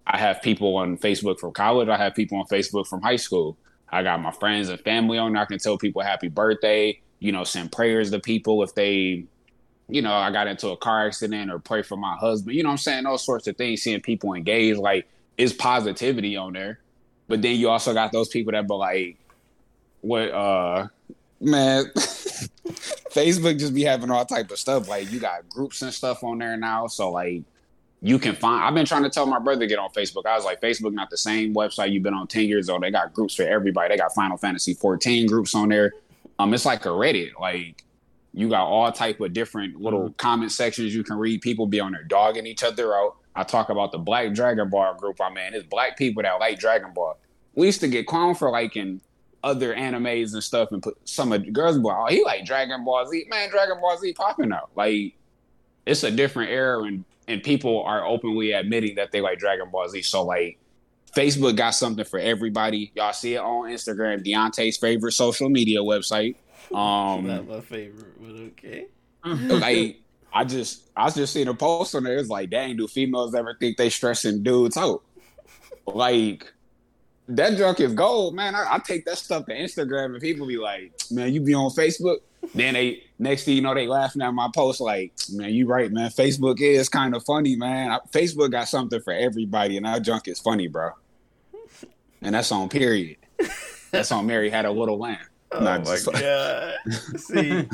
I have people on Facebook from college. I have people on Facebook from high school. I got my friends and family on there. I can tell people happy birthday, you know, send prayers to people if they, you know, I got into a car accident or pray for my husband. You know what I'm saying? All sorts of things, seeing people engage, like, is positivity on there. But then you also got those people that be like, what, uh, man, Facebook just be having all type of stuff. Like, you got groups and stuff on there now. So, like, you can find i've been trying to tell my brother to get on facebook. I was like facebook not the same website you've been on 10 years old they got groups for everybody. They got final fantasy 14 groups on there. Um it's like a reddit like you got all type of different little comment sections you can read. People be on there dogging each other out. I talk about the black dragon ball group i mean it's black people that like dragon ball. We used to get clowned for liking other animes and stuff and put some of the girls like, oh he like dragon ball z. Man dragon ball z popping out. Like it's a different era and and people are openly admitting that they like Dragon Ball Z. So like Facebook got something for everybody. Y'all see it on Instagram, Deontay's favorite social media website. Um Not my favorite, but okay. like I just I just seen a post on there. It's like, dang, do females ever think they stressing dudes out? like that junk is gold, man. I, I take that stuff to Instagram and people be like, man, you be on Facebook. Then they next thing you know, they laughing at my post like, man, you right, man. Facebook is kind of funny, man. I, Facebook got something for everybody, and that junk is funny, bro. And that's on period. That's on Mary had a little lamb. Oh Not my just- god! See,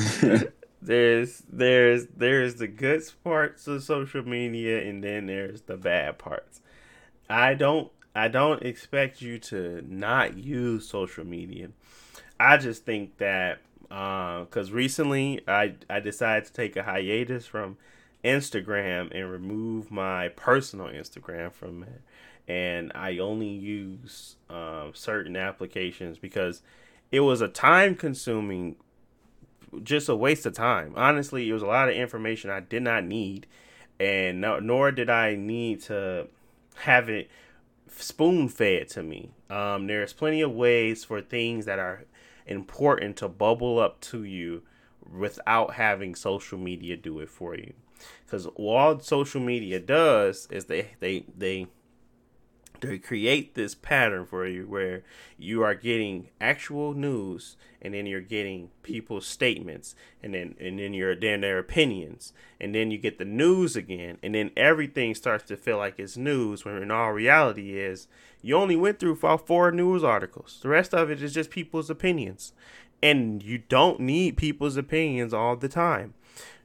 there's there's there's the good parts of social media, and then there's the bad parts. I don't I don't expect you to not use social media. I just think that because recently I I decided to take a hiatus from Instagram and remove my personal Instagram from it, and I only use um, certain applications because it was a time consuming just a waste of time honestly it was a lot of information i did not need and no, nor did i need to have it spoon fed to me. Um, there's plenty of ways for things that are important to bubble up to you without having social media do it for you. Because all social media does is they they they they create this pattern for you where you are getting actual news and then you're getting people's statements and then and then you're then their opinions. And then you get the news again and then everything starts to feel like it's news when in all reality is you only went through about four news articles. The rest of it is just people's opinions. And you don't need people's opinions all the time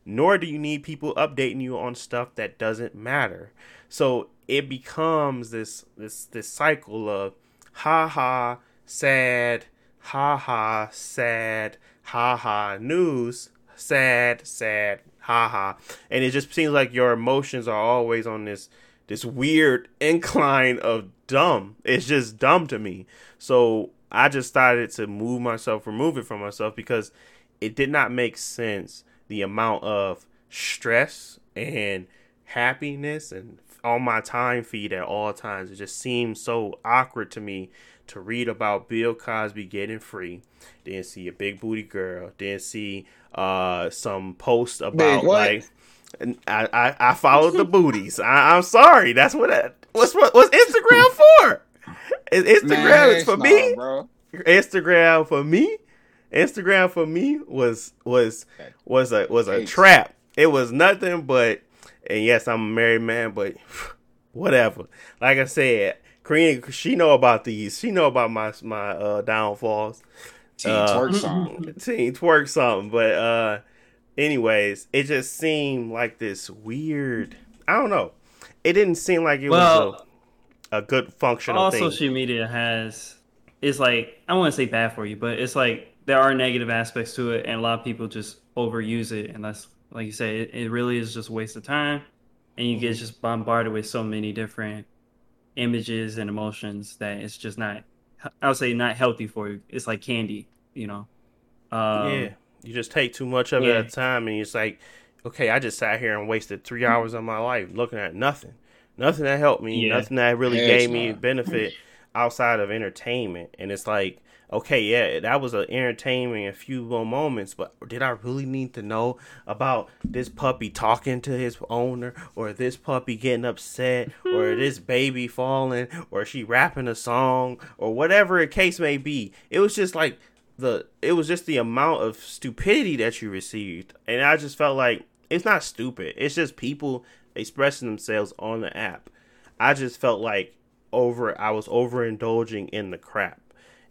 nor do you need people updating you on stuff that doesn't matter. So it becomes this this this cycle of ha ha sad ha ha sad ha ha news sad sad ha ha. And it just seems like your emotions are always on this this weird incline of dumb. It's just dumb to me. So i just started to move myself remove it from myself because it did not make sense the amount of stress and happiness and on my time feed at all times. It just seems so awkward to me to read about Bill Cosby getting free, then see a big booty girl, then see uh some post about what? like. And I, I I followed the booties. I, I'm sorry. That's what that, what's what what's Instagram for? Is Instagram Man, is for me. bro. Instagram for me, Instagram for me was was was a was a trap. It was nothing but, and yes, I'm a married man, but whatever. Like I said, Korean, she know about these. She know about my my uh, downfalls. Teen Uh, twerk song. Teen twerk something, but uh, anyways, it just seemed like this weird. I don't know. It didn't seem like it Well, was a, a good functional all thing. social media has is like I want to say bad for you, but it's like there are negative aspects to it, and a lot of people just overuse it, and that's like you say, it, it really is just a waste of time, and you Mm-hmm. get just bombarded with so many different images and emotions that it's just not. I would say not healthy for you. It's like candy, you know. Um, yeah, you just take too much of it at a time, and it's like, okay, I just sat here and wasted three hours of my life looking at nothing, nothing that helped me, Yeah. nothing that really Heck gave me no. benefit outside of entertainment. And it's like, okay, yeah, that was an entertainment, a few moments, but did I really need to know about this puppy talking to his owner, or this puppy getting upset, or mm-hmm. this baby falling, or she rapping a song, or whatever the case may be? It was just like the it was just the amount of stupidity that you received and i just felt like it's not stupid. It's just people expressing themselves on the app. I just felt like over i was overindulging in the crap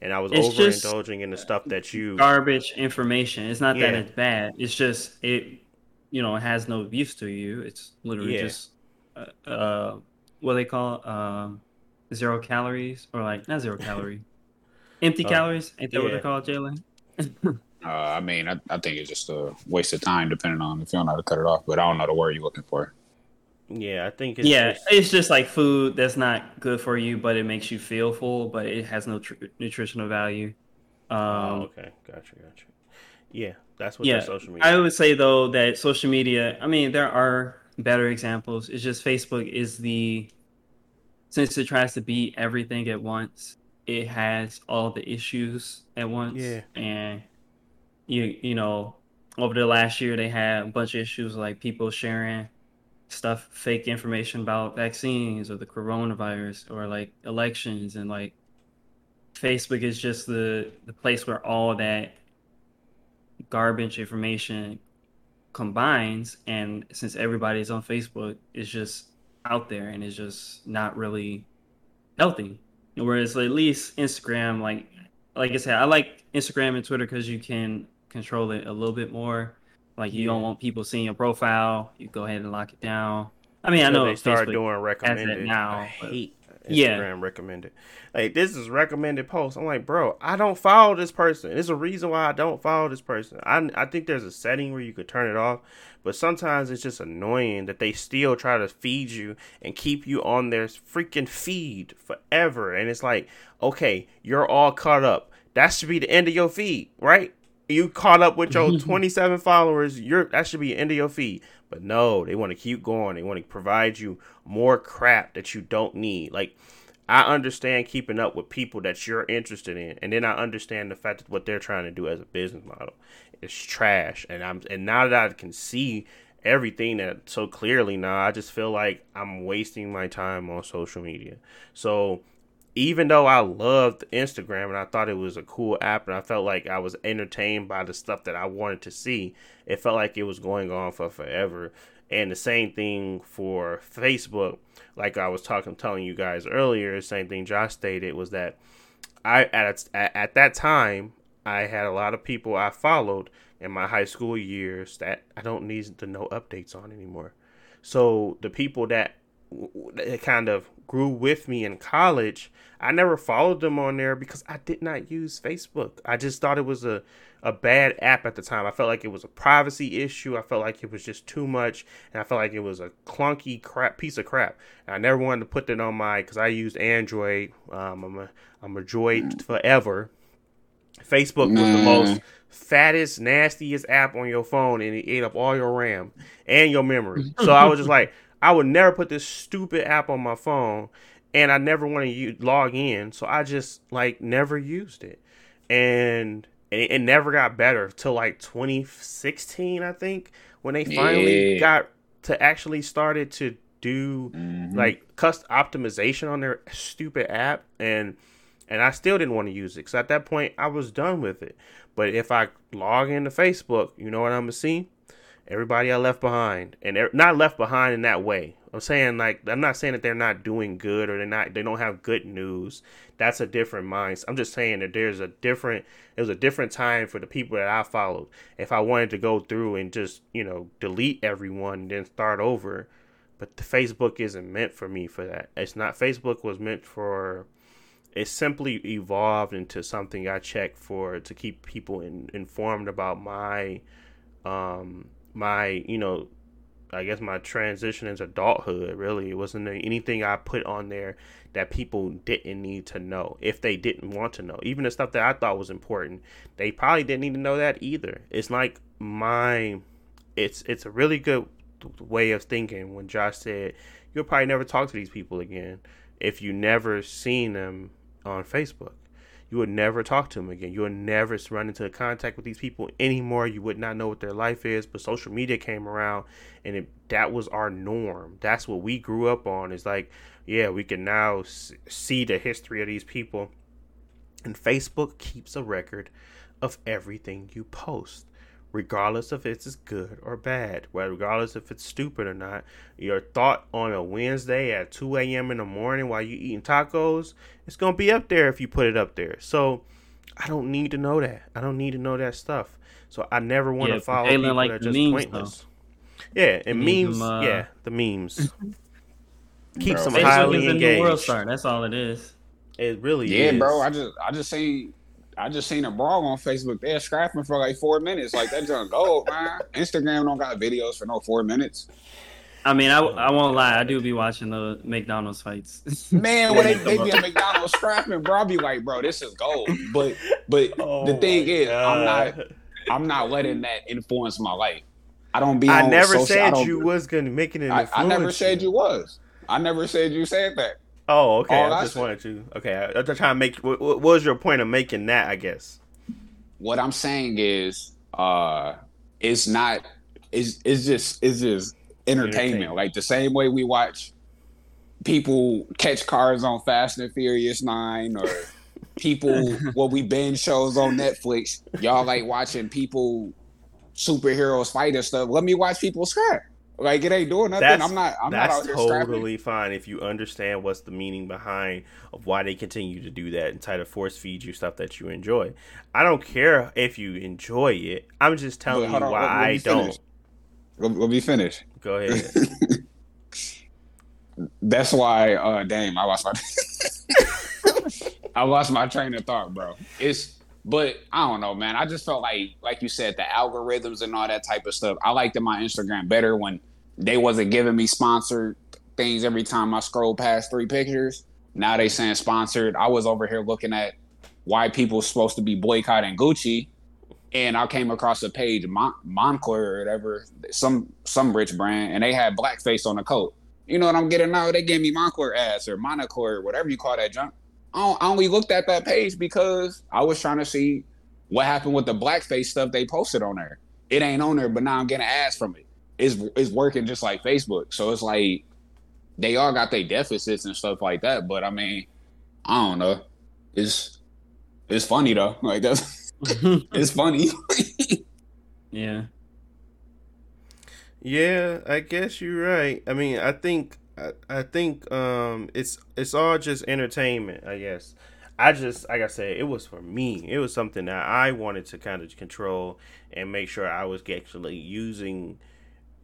and i was It's just overindulging in the stuff that you garbage information. It's not that it's bad. It's just it, you know, it has no use to you. It's literally Yeah. just uh, uh, what they call um, zero calories or like not zero calorie, empty Uh, calories. Ain't that what they're called, Jalen? Uh, I mean, I, I think it's just a waste of time, depending on if you don't know how to cut it off. But I don't know the word you're looking for. Yeah i think it's yeah, just, it's just like food that's not good for you, but it makes you feel full, but it has no tr- nutritional value. Um, oh, okay gotcha gotcha yeah that's what yeah, social media I would say though that social media. I mean, there are better examples. It's just Facebook is the since it tries to be everything at once. It has all the issues at once. Yeah. and you you know over the last year they had a bunch of issues like people sharing stuff, fake information about vaccines or the coronavirus or like elections, and like Facebook is just the the place where all that garbage information combines. And since everybody's on Facebook, it's just out there and it's just not really healthy. Whereas at least Instagram, like like I said, I like Instagram and Twitter because you can control it a little bit more. Like you don't want people seeing your profile. You go ahead and lock it down. I mean, I know they start Facebook doing recommended now. I hate Instagram Yeah. recommended. Like this is recommended post. I'm like, bro, I don't follow this person. There's a reason why I don't follow this person. I I think there's a setting where you could turn it off, but sometimes it's just annoying that they still try to feed you and keep you on their freaking feed forever. And it's like, okay, you're all caught up. That should be the end of your feed, right? You caught up with your 27 followers. You're that should be the end of your feed. But no, they want to keep going. They want to provide you more crap that you don't need. Like I understand keeping up with people that you're interested in, and then I understand the fact that what they're trying to do as a business model is trash. And I'm and now that I can see everything that so clearly now, I just feel like I'm wasting my time on social media. So even though I loved Instagram and I thought it was a cool app and I felt like I was entertained by the stuff that I wanted to see, it felt like it was going on for forever. And the same thing for Facebook, like I was talking telling you guys earlier, same thing Josh stated was that I at at, at that time I had a lot of people I followed in my high school years that I don't need to know updates on anymore. So the people that, that kind of grew with me in college, I never followed them on there because I did not use Facebook. I just thought it was a, a bad app at the time. I felt like it was a privacy issue. I felt like it was just too much, and I felt like it was a clunky crap piece of crap. And I never wanted to put that on my because I used Android. Um, I'm a I'm a Droid forever. Facebook was the most fattest, nastiest app on your phone, and it ate up all your RAM and your memory. So I was just like, I would never put this stupid app on my phone, and I never want to log in. So I just like never used it, and it, it never got better till like 2016, I think, when they finally Yeah. got to actually started to do Mhm. like custom optimization on their stupid app and and I still didn't want to use it because at that point I was done with it. But if I log into Facebook, you know what I'm gonna see? Everybody I left behind, and they're not left behind in that way. I'm saying like I'm not saying that they're not doing good or they're not they don't have good news. That's a different mind. I'm just saying that there's a different it was a different time for the people that I followed. If I wanted to go through and just you know delete everyone and then start over, but the Facebook isn't meant for me for that. It's not. Facebook was meant for. It simply evolved into something I check for to keep people in, informed about my, um, my you know, I guess my transition into adulthood. Really, it wasn't anything I put on there that people didn't need to know if they didn't want to know. Even the stuff that I thought was important, they probably didn't need to know that either. It's like my, it's it's a really good way of thinking when Josh said you'll probably never talk to these people again if you never seen them on Facebook. You would never talk to them again. You would never run into contact with these people anymore. You would not know what their life is. But social media came around, and it, that was our norm. That's what we grew up on. Is like, yeah, we can now see the history of these people, and Facebook keeps a record of everything you post regardless of if it's good or bad, well, regardless if it's stupid or not. Your thought on a Wednesday at 2 a.m. in the morning while you're eating tacos, it's gonna be up there if you put it up there. So I don't need to know that. I don't need to know that stuff. So I never want to Yeah, follow Jalen people like that are just memes, pointless. Yeah, and You need memes. uh, yeah, the memes. Keeps Bro, them Facebook highly is the new world engaged. star. That's all it is. It really is Yeah, is. bro. I just I just seen I just seen a brawl on Facebook. They're scrapping for like four minutes. Like that junk gold, man. Instagram don't got videos for no four minutes. I mean, I, I won't lie. I do be watching the McDonald's fights. Man, when they, they be at McDonald's scrapping, bro, I be like, bro, this is gold. But but Oh the thing my is, I'm not I'm not letting that influence my life. I don't be. I on never social, said don't- you was gonna make it an I, influence. I never said you was. I never said you said that. Oh, okay. All I just wanted to. Okay, I, I'm just trying to make. What, what was your point of making that? I guess. What I'm saying is, uh, it's not. It's it's just it's just entertainment. Entertainment. Like the same way we watch people catch cars on Fast and Furious Nine, or people what we binge shows on Netflix. Y'all like watching people superheroes fight and stuff. Let me watch people scrap. Like it ain't doing nothing. That's- I'm not. I'm not That's scrapping. totally fine if you understand what's the meaning behind of why they continue to do that and try to force feed you stuff that you enjoy. I don't care if you enjoy it. I'm just telling you on, why let- let I don't. Let, let me finish. Go ahead. That's why, uh, damn, I lost my, I lost my train of thought, bro. It's, but I don't know, man. I just felt like, like you said, the algorithms and all that type of stuff. I liked my Instagram better when they wasn't giving me sponsored things every time I scroll past three pictures. Now they saying sponsored. I was over here looking at why people supposed to be boycotting Gucci, and I came across a page, Mon- Moncler or whatever, some some rich brand, and they had blackface on the coat. You know what I'm getting now? They gave me Moncler ass or Monaco or whatever you call that junk. I, I only looked at that page because I was trying to see what happened with the blackface stuff they posted on there. It ain't on there, but now I'm getting ads from it. It's it's working just like Facebook. So it's like they all got their deficits and stuff like that. But I mean, I don't know. It's it's funny though. Like that's it's funny. yeah. Yeah, I guess you're right. I mean, I think I, I think um it's it's all just entertainment, I guess. I just like I said, it was for me. It was something that I wanted to kind of control and make sure I was actually using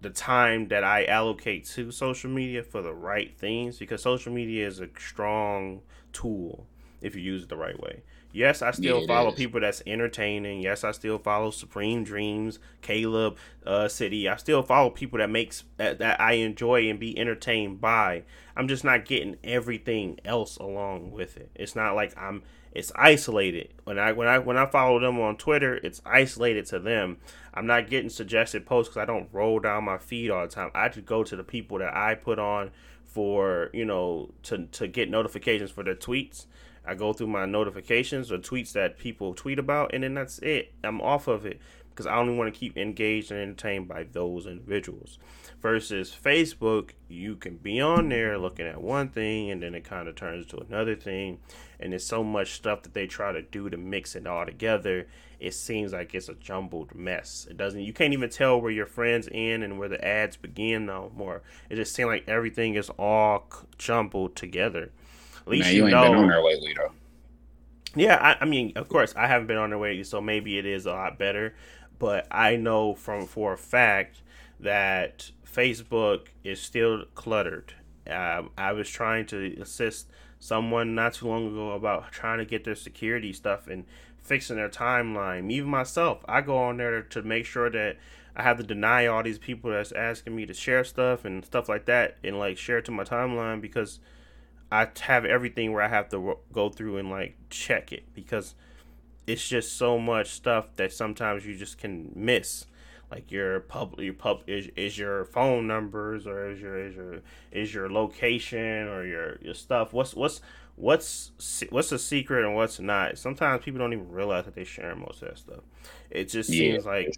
the time that I allocate to social media for the right things because social media is a strong tool if you use it the right way. Yes, I still Yeah, follow is. people that's entertaining. Yes, I still follow Supreme Dreams, Caleb, uh, City. I still follow people that makes that, that I enjoy and be entertained by. I'm just not getting everything else along with it. It's not like I'm. It's isolated. When I when I when I follow them on Twitter, it's isolated to them. I'm not getting suggested posts because I don't roll down my feed all the time. I just go to the people that I put on for you know to to get notifications for their tweets. I go through my notifications or tweets that people tweet about, and then that's it. I'm off of it because I only want to keep engaged and entertained by those individuals. Versus Facebook, you can be on there looking at one thing, and then it kind of turns to another thing, and there's so much stuff that they try to do to mix it all together. It seems like it's a jumbled mess. It doesn't. You can't even tell where your friends end and where the ads begin no more. It just seems like everything is all jumbled together. At least Man, you, you ain't know. been on there lately though. Yeah, I, I mean, of course, I haven't been on there lately, so maybe it is a lot better. But I know from for a fact that Facebook is still cluttered. Um, I was trying to assist someone not too long ago about trying to get their security stuff and fixing their timeline. Even myself, I go on there to make sure that I have to deny all these people that's asking me to share stuff and stuff like that and like share it to my timeline because I have everything where I have to go through and like check it because it's just so much stuff that sometimes you just can miss. Like your pub, your pub is, is your phone numbers or is your is your is your location or your your stuff. What's what's what's what's a secret and what's not. Sometimes people don't even realize that they share most of that stuff. It just seems like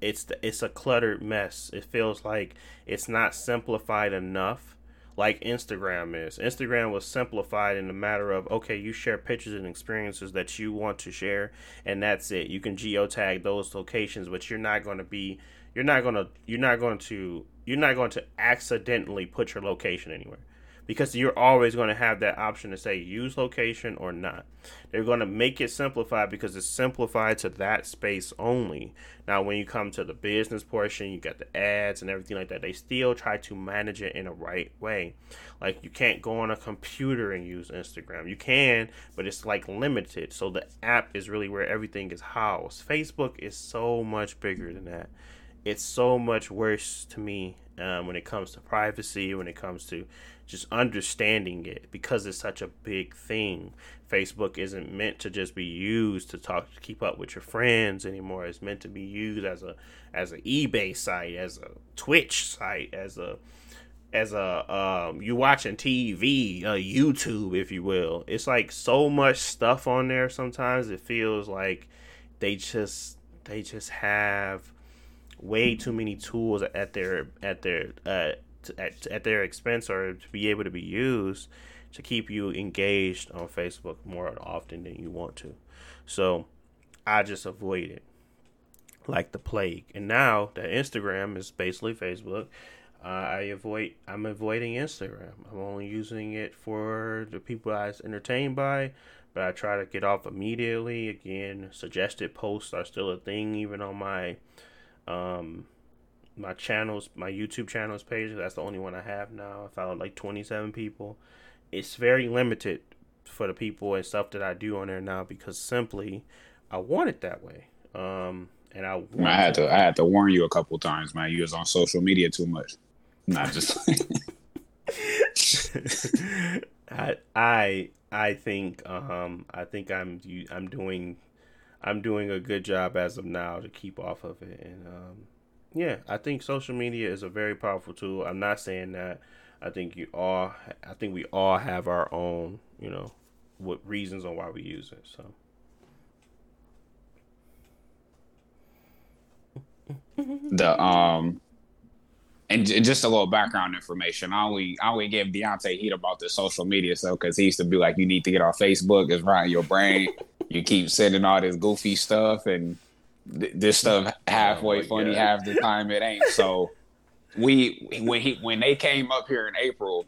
it's the, it's a cluttered mess. It feels like it's not simplified enough like Instagram is. Instagram was simplified in the matter of okay, you share pictures and experiences that you want to share, and that's it. You can geotag those locations, but you're not going to be, you're not going to, you're not going to, you're not going to accidentally put your location anywhere. Because you're always going to have that option to say use location or not. They're going to make it simplified because it's simplified to that space only. Now, when you come to the business portion, you got the ads and everything like that. They still try to manage it in a right way. Like you can't go on a computer and use Instagram. You can, but it's like limited. So the app is really where everything is housed. Facebook is so much bigger than that. It's so much worse to me um, when it comes to privacy, when it comes to just understanding it because it's such a big thing. Facebook isn't meant to just be used to talk to keep up with your friends anymore. It's meant to be used as a as an eBay site, as a Twitch site, as a as a um you watching TV, uh, YouTube, if you will. It's like so much stuff on there. Sometimes it feels like they just they just have way too many tools at their at their uh, at, at their expense or to be able to be used to keep you engaged on Facebook more often than you want to. So I just avoid it like the plague. And now that Instagram is basically Facebook, uh, I avoid. I'm avoiding Instagram. I'm only using it for the people I was entertained by, but I try to get off immediately. Again, suggested posts are still a thing, even on my um my channels, my YouTube channels page. That's the only one I have now. I followed like 27 people. It's very limited for the people and stuff that I do on there now because simply I want it that way. Um, and I, I had to I had to warn you a couple times, man. You was on social media too much. Not just. I I I think um I think I'm I'm doing I'm doing a good job as of now to keep off of it and um yeah I think social media is a very powerful tool. I'm not saying that I think you all I think we all have our own you know what reasons on why we use it so. the um and just a little background information. I only I only give Deontay heat about the social media stuff because he used to be like, you need to get on Facebook. It's in your brain. you keep sending all this goofy stuff and th- this stuff halfway Oh funny, God. half the time it ain't. So we when he when they came up here in April,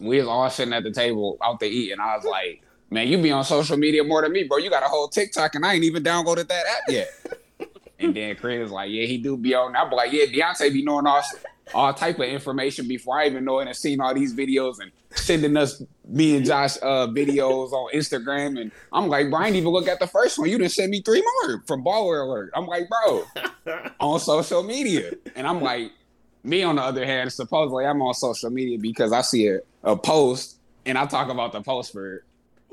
we was all sitting at the table out to eat, and I was like, man, you be on social media more than me, bro. You got a whole TikTok, and I ain't even downloaded that app yet. And then Chris was like, yeah, he do be on. I'm like, yeah, Deontay be knowing all all type of information before I even know it and seen all these videos and sending us me and Josh uh videos on Instagram. And I'm like, bro, I ain't even look at the first one. You didn't send me three more from Baller Alert. I'm like, bro, on social media. And I'm like, me on the other hand, supposedly I'm on social media because I see a, a post and I talk about the post for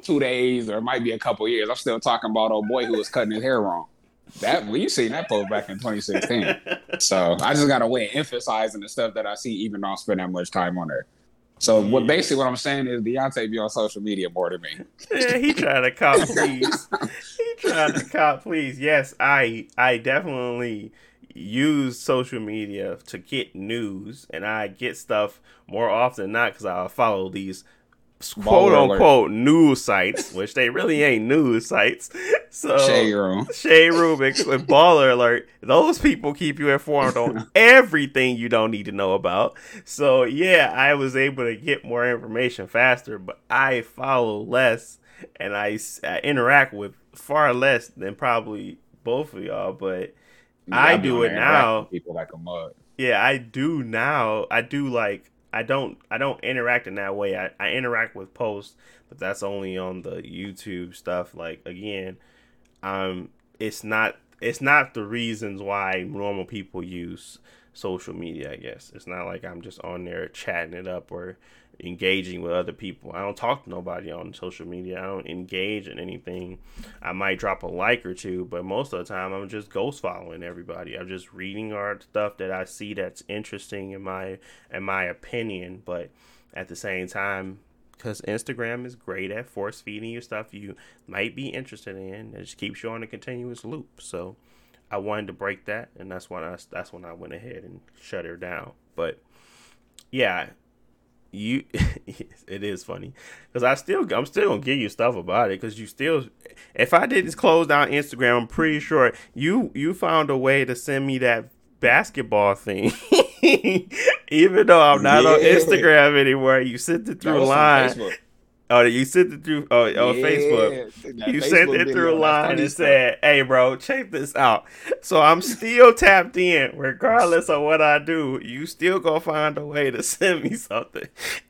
two days or it might be a couple years. I'm still talking about old boy who was cutting his hair wrong. That you seen that post back in 2016. So I just gotta wait, emphasizing the stuff that I see, even though I spend that much time on there. So what basically what I'm saying is Deontay be on social media more than me. yeah, he trying to cop please. he trying to cop please. Yes, I I definitely use social media to get news, and I get stuff more often than not because I follow these quote Baller unquote news sites, which they really ain't news sites. So Shade room. Shay Rubik with Baller Alert. Those people keep you informed on everything you don't need to know about. So yeah, I was able to get more information faster, but I follow less and I interact with far less than probably both of y'all. But I be do it now. People like a mug. yeah, I do now. I do like I don't I don't interact in that way. I, I interact with posts, but that's only on the YouTube stuff. Like again, um it's not it's not the reasons why normal people use social media, I guess. It's not like I'm just on there chatting it up or engaging with other people. I don't talk to nobody on social media. I don't engage in anything. I might drop a like or two, but most of the time I'm just ghost following everybody. I'm just reading art stuff that I see that's interesting in my in my opinion, but at the same time because Instagram is great at force feeding you stuff you might be interested in. It just keeps you on a continuous loop. So I wanted to break that, and that's when I that's when I went ahead and shut her down. But yeah, you it is funny because I still I'm still gonna give you stuff about it because you still if I didn't close down Instagram, I'm pretty sure you you found a way to send me that basketball thing. Even though I'm not on Instagram anymore, you sent it through line. Oh, you sent it through oh, on Yeah, Facebook. You Facebook sent it through a line and stuff. said, "Hey, bro, check this out." So I'm still tapped in, regardless of what I do. You still gonna find a way to send me something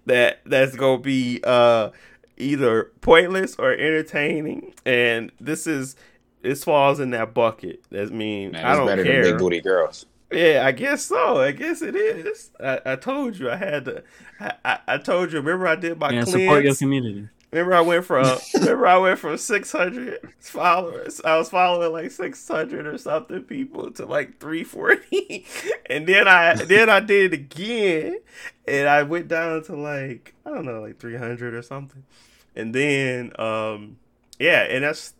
that that's gonna be uh either pointless or entertaining. And this is this falls in that bucket. That mean Man, I don't better care. than big booty girls. Yeah, I guess so. I guess it is. I, I told you I had to. I, I, I told you. Remember I did my and cleanse. support your community. Remember I went from remember I went from six hundred followers. I was following like six hundred or something people to like three forty, and then I then I did it again, and I went down to like I don't know like three hundred or something, and then um yeah, and that's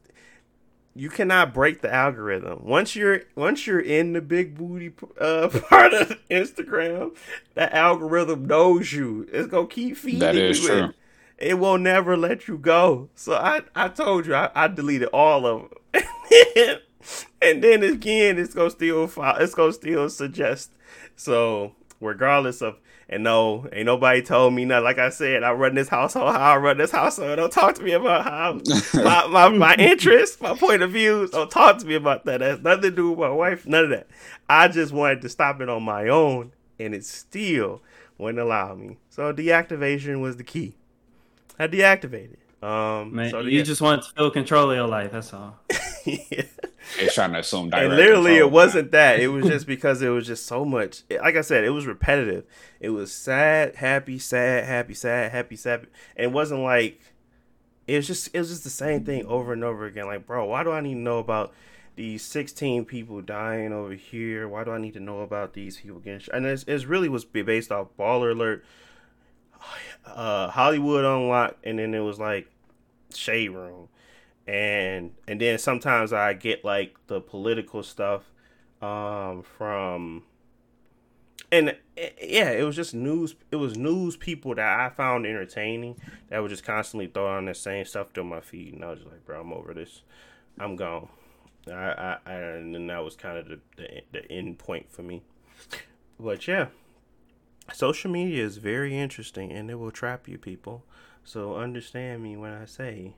you cannot break the algorithm. Once you're once you're in the big booty uh, part of Instagram, that algorithm knows you. It's gonna keep feeding That is you. true. It, it will never let you go. So I I told you I, I deleted all of them. and then again, it's gonna still file, it's gonna still suggest. So regardless of and no, ain't nobody told me nothing. Like I said, I run this household how I run this household. Don't talk to me about how my, my, my interests, my point of views. Don't talk to me about that. That has nothing to do with my wife. None of that. I just wanted to stop it on my own, and it still wouldn't allow me. So deactivation was the key. I deactivated. Um, Man, so you dea- just want to feel control of your life. That's all. yeah. It's trying to assume direct and literally control, it wasn't that. It was just because it was just so much like i said it was repetitive. It was sad happy sad happy sad happy sad. And it wasn't like it was just it was just the same thing over and over again. Like bro why do i need to know about these 16 people dying over here? Why do i need to know about these people getting shot? and it's, it's really was based off baller alert uh hollywood unlocked and then it was like shade room and and then sometimes I get like the political stuff um from and eh, yeah, it was just news. It was news people that I found entertaining that would just constantly throwing the same stuff to my feed, and I was just like, bro, I'm over this. I'm gone. I, I, I and then that was kind of the, the the end point for me. But yeah, social media is very interesting, and it will trap you, people. So understand me when I say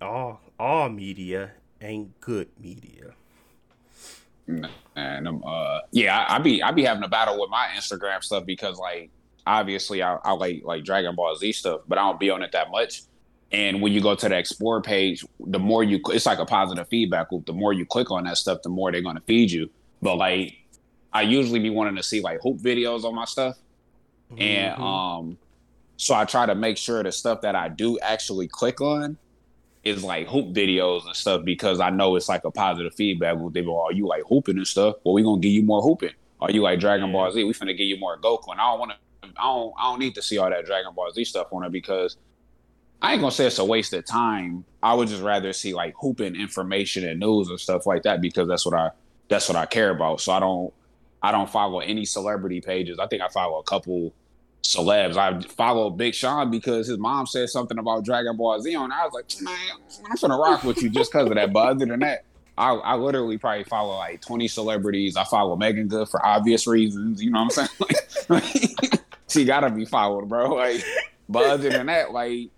all all media ain't good media. And um, uh, yeah, I, I be I be having a battle with my Instagram stuff because like obviously I, I like like Dragon Ball Z stuff, but I don't be on it that much. And when you go to the explore page, the more you it's like a positive feedback loop. The more you click on that stuff, the more they're gonna feed you. But like I usually be wanting to see like hoop videos on my stuff, and Mhm. um, so I try to make sure the stuff that I do actually click on is like hoop videos and stuff because I know it's like a positive feedback. loop. They go, "Are oh, you like hooping and stuff? Well, we gonna give you more hooping. Are you like Dragon Ball Z? We finna give you more Goku." And I don't want to. I don't. I don't need to see all that Dragon Ball Z stuff on it because I ain't gonna say it's a waste of time. I would just rather see like hooping information and news and stuff like that because that's what I that's what I care about. So I don't I don't follow any celebrity pages. I think I follow a couple celebs. I follow Big Sean because his mom said something about Dragon Ball Z and I was like, man, I'm gonna rock with you just because of that. But other than that, I, I literally probably follow like 20 celebrities. I follow Meagan Good for obvious reasons. You know what I'm saying? Like, she gotta be followed, bro. Like, but other than that, like,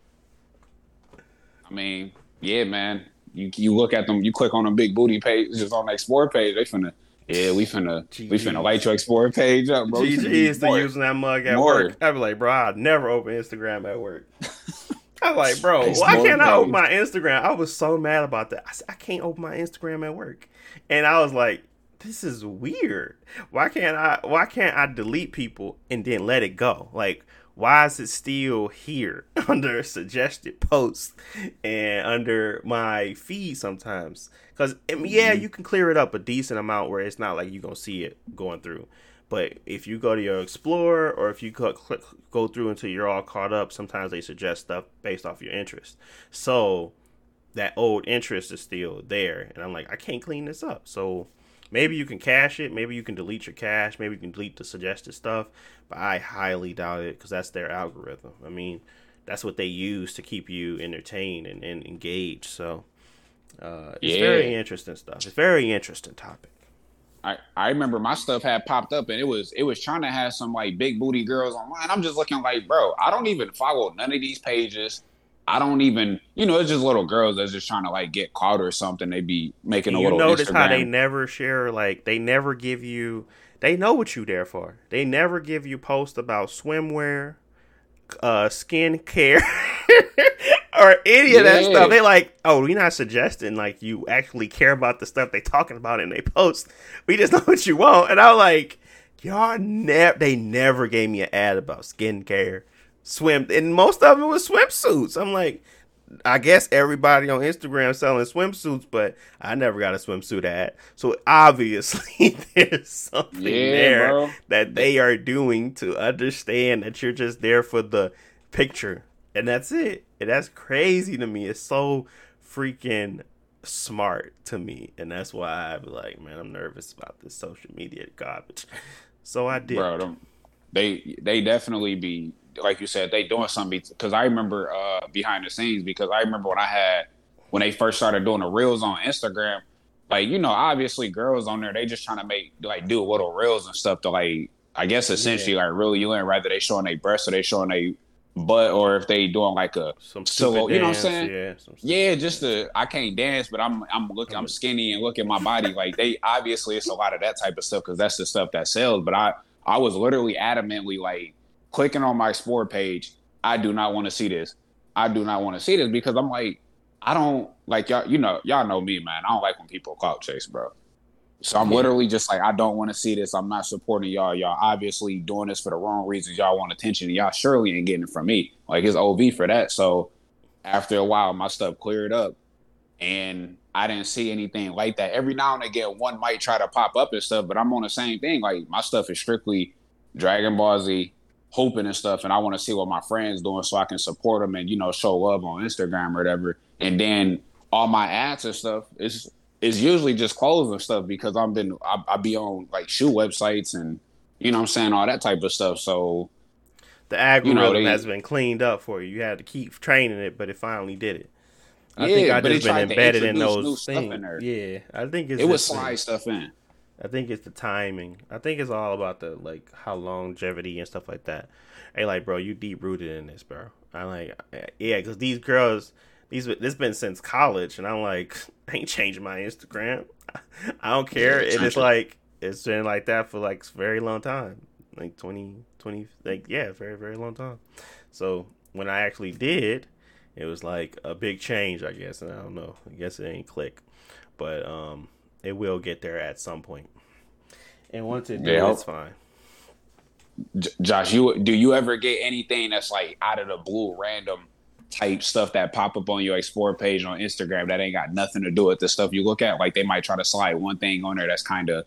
I mean, yeah, man. You you look at them, you click on the big booty page, just on the explore page, they finna, yeah, we finna, we finna light your explore page up, bro. GG is more- using that mug at more. work. I'd be like, bro, I'd never open Instagram at work. I'm like, bro, It's why can't I open my Instagram? I was so mad about that. I said, I can't open my Instagram at work. And I was like, this is weird. Why can't I why can't I delete people and then let it go? Like why is it still here under suggested posts and under my feed sometimes? Because yeah, mm-hmm. you can clear it up a decent amount where it's not like you're gonna see it going through. But if you go to your Explorer or if you go through until you're all caught up, sometimes they suggest stuff based off your interest. So that old interest is still there, and I'm like, I can't clean this up. So maybe you can cache it, maybe you can delete your cache, maybe you can delete the suggested stuff, but I highly doubt it because that's their algorithm. I mean, that's what they use to keep you entertained and, and engaged. So uh, it's Yeah. very interesting stuff. It's very interesting topic. I, I remember my stuff had popped up and it was it was trying to have some like big booty girls online. I'm just looking like, bro, I don't even follow none of these pages. I don't even, you know, it's just little girls that's just trying to like get caught or something. They be making a you little You notice Instagram. how they never share like they never give you they know what you there for. They never give you posts about swimwear uh skin care or any of that stuff. They like oh we're not suggesting like you actually care about the stuff they talking about in they post we just know what you want. And i'm like y'all never they never gave me an ad about skincare swim and most of them was swimsuits i'm like I guess everybody on Instagram selling swimsuits, but I never got a swimsuit ad. So obviously there's something Yeah, there bro. that they are doing to understand that you're just there for the picture. And that's it. And that's crazy to me. It's so freaking smart to me, and that's why I be like, man, I'm nervous about this social media garbage. So I did. Bro, they they definitely be like you said, they doing something because I remember uh, behind the scenes because I remember when I had when they first started doing the reels on Instagram, like you know, obviously girls on there they just trying to make like do little reels and stuff to like I guess essentially yeah. like really you in rather they showing their breasts or they showing they butt or if they doing like a some solo, dance, you know what I'm saying? Yeah, yeah, just the I can't dance, but I'm I'm looking I'm skinny and look at my body like they obviously it's a lot of that type of stuff because that's the stuff that sells. But I I was literally adamantly like clicking on my sport page. I do not want to see this. I do not want to see this because I'm like I don't like y'all. You know y'all know me, man. I don't like when people clout chase, bro. So I'm yeah. literally just like, I don't want to see this. I'm not supporting y'all. Y'all obviously doing this for the wrong reasons. Y'all want attention. y'all surely ain't getting it from me. Like it's OV for that. So after a while, my stuff cleared up, and I didn't see anything like that. Every now and again, one might try to pop up and stuff, but I'm on the same thing. Like my stuff is strictly Dragon Ball Z, hoping and stuff, and I want to see what my friends doing so I can support them and you know show love on Instagram or whatever. And then all my ads and stuff is it's usually just clothes and stuff because I've been I, I be on like shoe websites and you know I'm saying all that type of stuff. So the algorithm you know, they, has been cleaned up for you. You had to keep training it, but it finally did it. I yeah, think I just been embedded in those things. In yeah, I think it's it was slide stuff in. I think it's the timing. I think it's all about the like how longevity and stuff like that. Hey, like, bro, you deep rooted in this, bro. I like, yeah, because these girls, these this been since college, and I'm like, I ain't changing my Instagram. I don't care. Yeah, it's like it's been like that for like very long time, like 20, 20, like yeah, very very long time. So when I actually did, it was like a big change, I guess. And I don't know. I guess it ain't click, but um, it will get there at some point. And once it does, yeah, it's fine. Josh, you do you ever get anything that's like out of the blue, random? type stuff that pop up on your explore page on Instagram that ain't got nothing to do with the stuff you look at. Like they might try to slide one thing on there that's kind of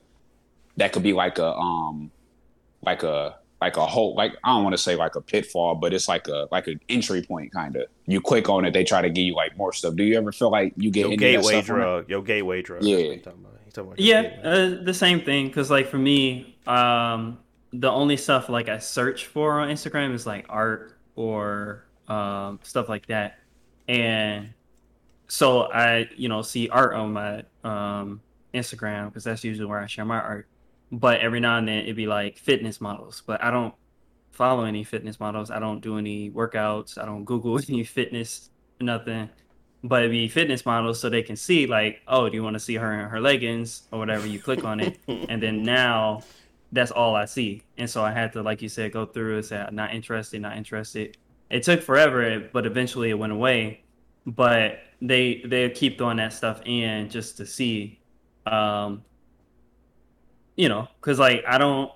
that could be like a um like a like a whole like I don't want to say like a pitfall, but it's like a like an entry point kind of. You click on it, they try to give you like more stuff. Do you ever feel like you get your gateway drug? Your gateway drug. Yeah. yeah, uh, the same thing. Because like for me, um, the only stuff like I search for on Instagram is like art or um, stuff like that. And so I, you know, see art on my um, Instagram because that's usually where I share my art. But every now and then it'd be like fitness models, but I don't follow any fitness models. I don't do any workouts. I don't Google any fitness, nothing. But it'd be fitness models so they can see like, oh, do you want to see her in her leggings or whatever? You click on it, and then now that's all I see. And so I had to, like you said, go through and say, I'm not interested, not interested it took forever, but eventually it went away. But they they keep throwing that stuff in just to see, um, you know, because like I don't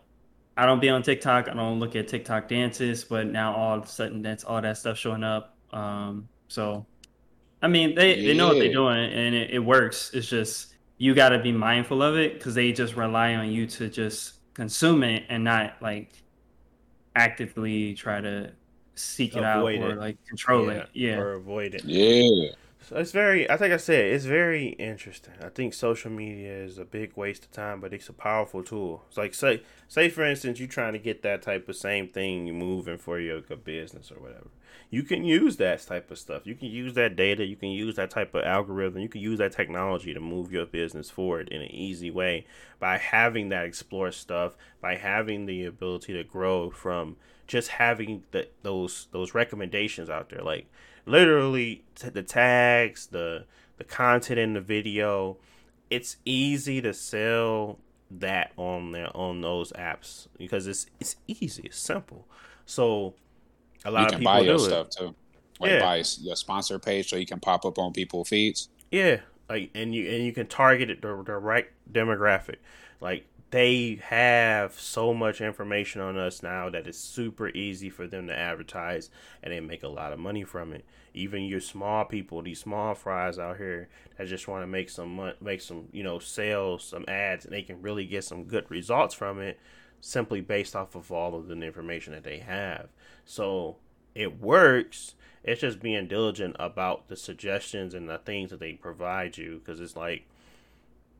I don't be on TikTok. I don't look at TikTok dances, but now all of a sudden that's all that stuff showing up. Um, so, I mean, they, yeah. they know what they're doing and it, it works. It's just you got to be mindful of it because they just rely on you to just consume it and not like actively try to seek it out or like control yeah, it. Yeah. Or avoid it. Yeah. So it's very I think I said it's very interesting. I think social media is a big waste of time, but it's a powerful tool. It's like say say for instance you're trying to get that type of same thing moving for your business or whatever. You can use that type of stuff. You can use that data, you can use that type of algorithm, you can use that technology to move your business forward in an easy way by having that explore stuff, by having the ability to grow from just having the, those those recommendations out there, like literally t- the tags, the the content in the video, it's easy to sell that on there on those apps because it's it's easy, it's simple. So a lot you of can people buy your it. stuff too. Like yeah. buy your sponsor page so you can pop up on people's feeds. Yeah, like and you and you can target it the, the right demographic. Like they have so much information on us now that it's super easy for them to advertise and they make a lot of money from it. Even your small people, these small fries out here that just want to make some make some you know sales, some ads, and they can really get some good results from it simply based off of all of the information that they have. So it works. It's just being diligent about the suggestions and the things that they provide you because it's like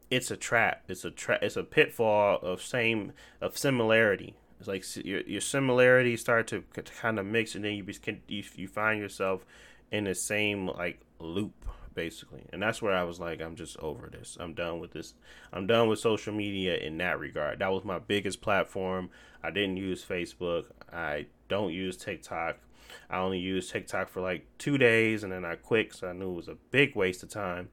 it's a trap. It's a trap. It's a pitfall of same of similarity. It's like your your similarities start to, to kind of mix, and then you, you you find yourself in the same like loop basically. And that's where I was like, I'm just over this. I'm done with this. I'm done with social media in that regard. That was my biggest platform. I didn't use Facebook. I don't use TikTok. I only used TikTok for like two days and then I quit so I knew it was a big waste of time.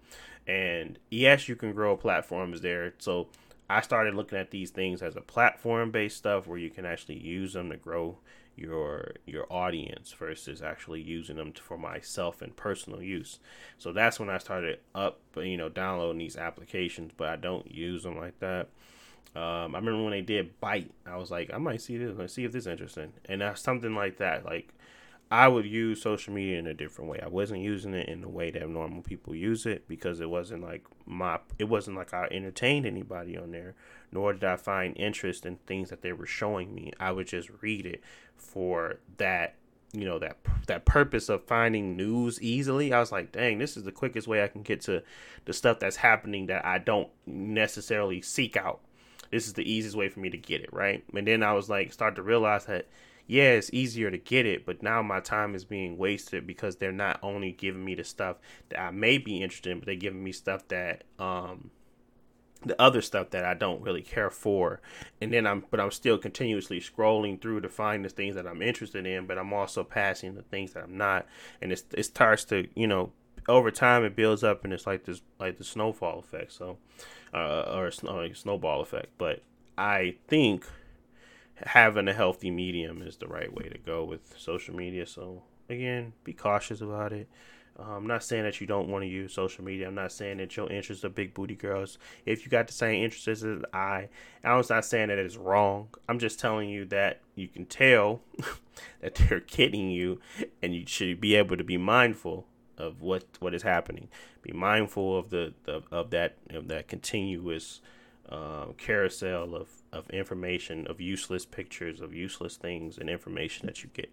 And yes, you can grow platforms there. So I started looking at these things as a platform based stuff where you can actually use them to grow your your audience versus actually using them for myself and personal use. So that's when I started up, you know, downloading these applications, but I don't use them like that. Um, I remember when they did Byte, I was like, I might see this, let's see if this is interesting, and that's something like that. Like, I would use social media in a different way. I wasn't using it in the way that normal people use it because it wasn't like my, it wasn't like I entertained anybody on there, nor did I find interest in things that they were showing me. I would just read it for that you know that that purpose of finding news easily i was like dang this is the quickest way i can get to the stuff that's happening that i don't necessarily seek out this is the easiest way for me to get it right and then i was like start to realize that yeah it's easier to get it but now my time is being wasted because they're not only giving me the stuff that i may be interested in but they're giving me stuff that um the other stuff that I don't really care for. And then I'm but I'm still continuously scrolling through to find the things that I'm interested in, but I'm also passing the things that I'm not. And it's it starts to, you know, over time it builds up and it's like this like the snowfall effect, so uh, or snow, like snowball effect. But I think having a healthy medium is the right way to go with social media. So again, be cautious about it. Um, I'm not saying that you don't want to use social media. I'm not saying that your interests are big booty girls. If you got the same interests as I, I was not saying that it's wrong. I'm just telling you that you can tell that they're kidding you, and you should be able to be mindful of what what is happening. Be mindful of the, the of that of that continuous um, carousel of of information, of useless pictures, of useless things, and information that you get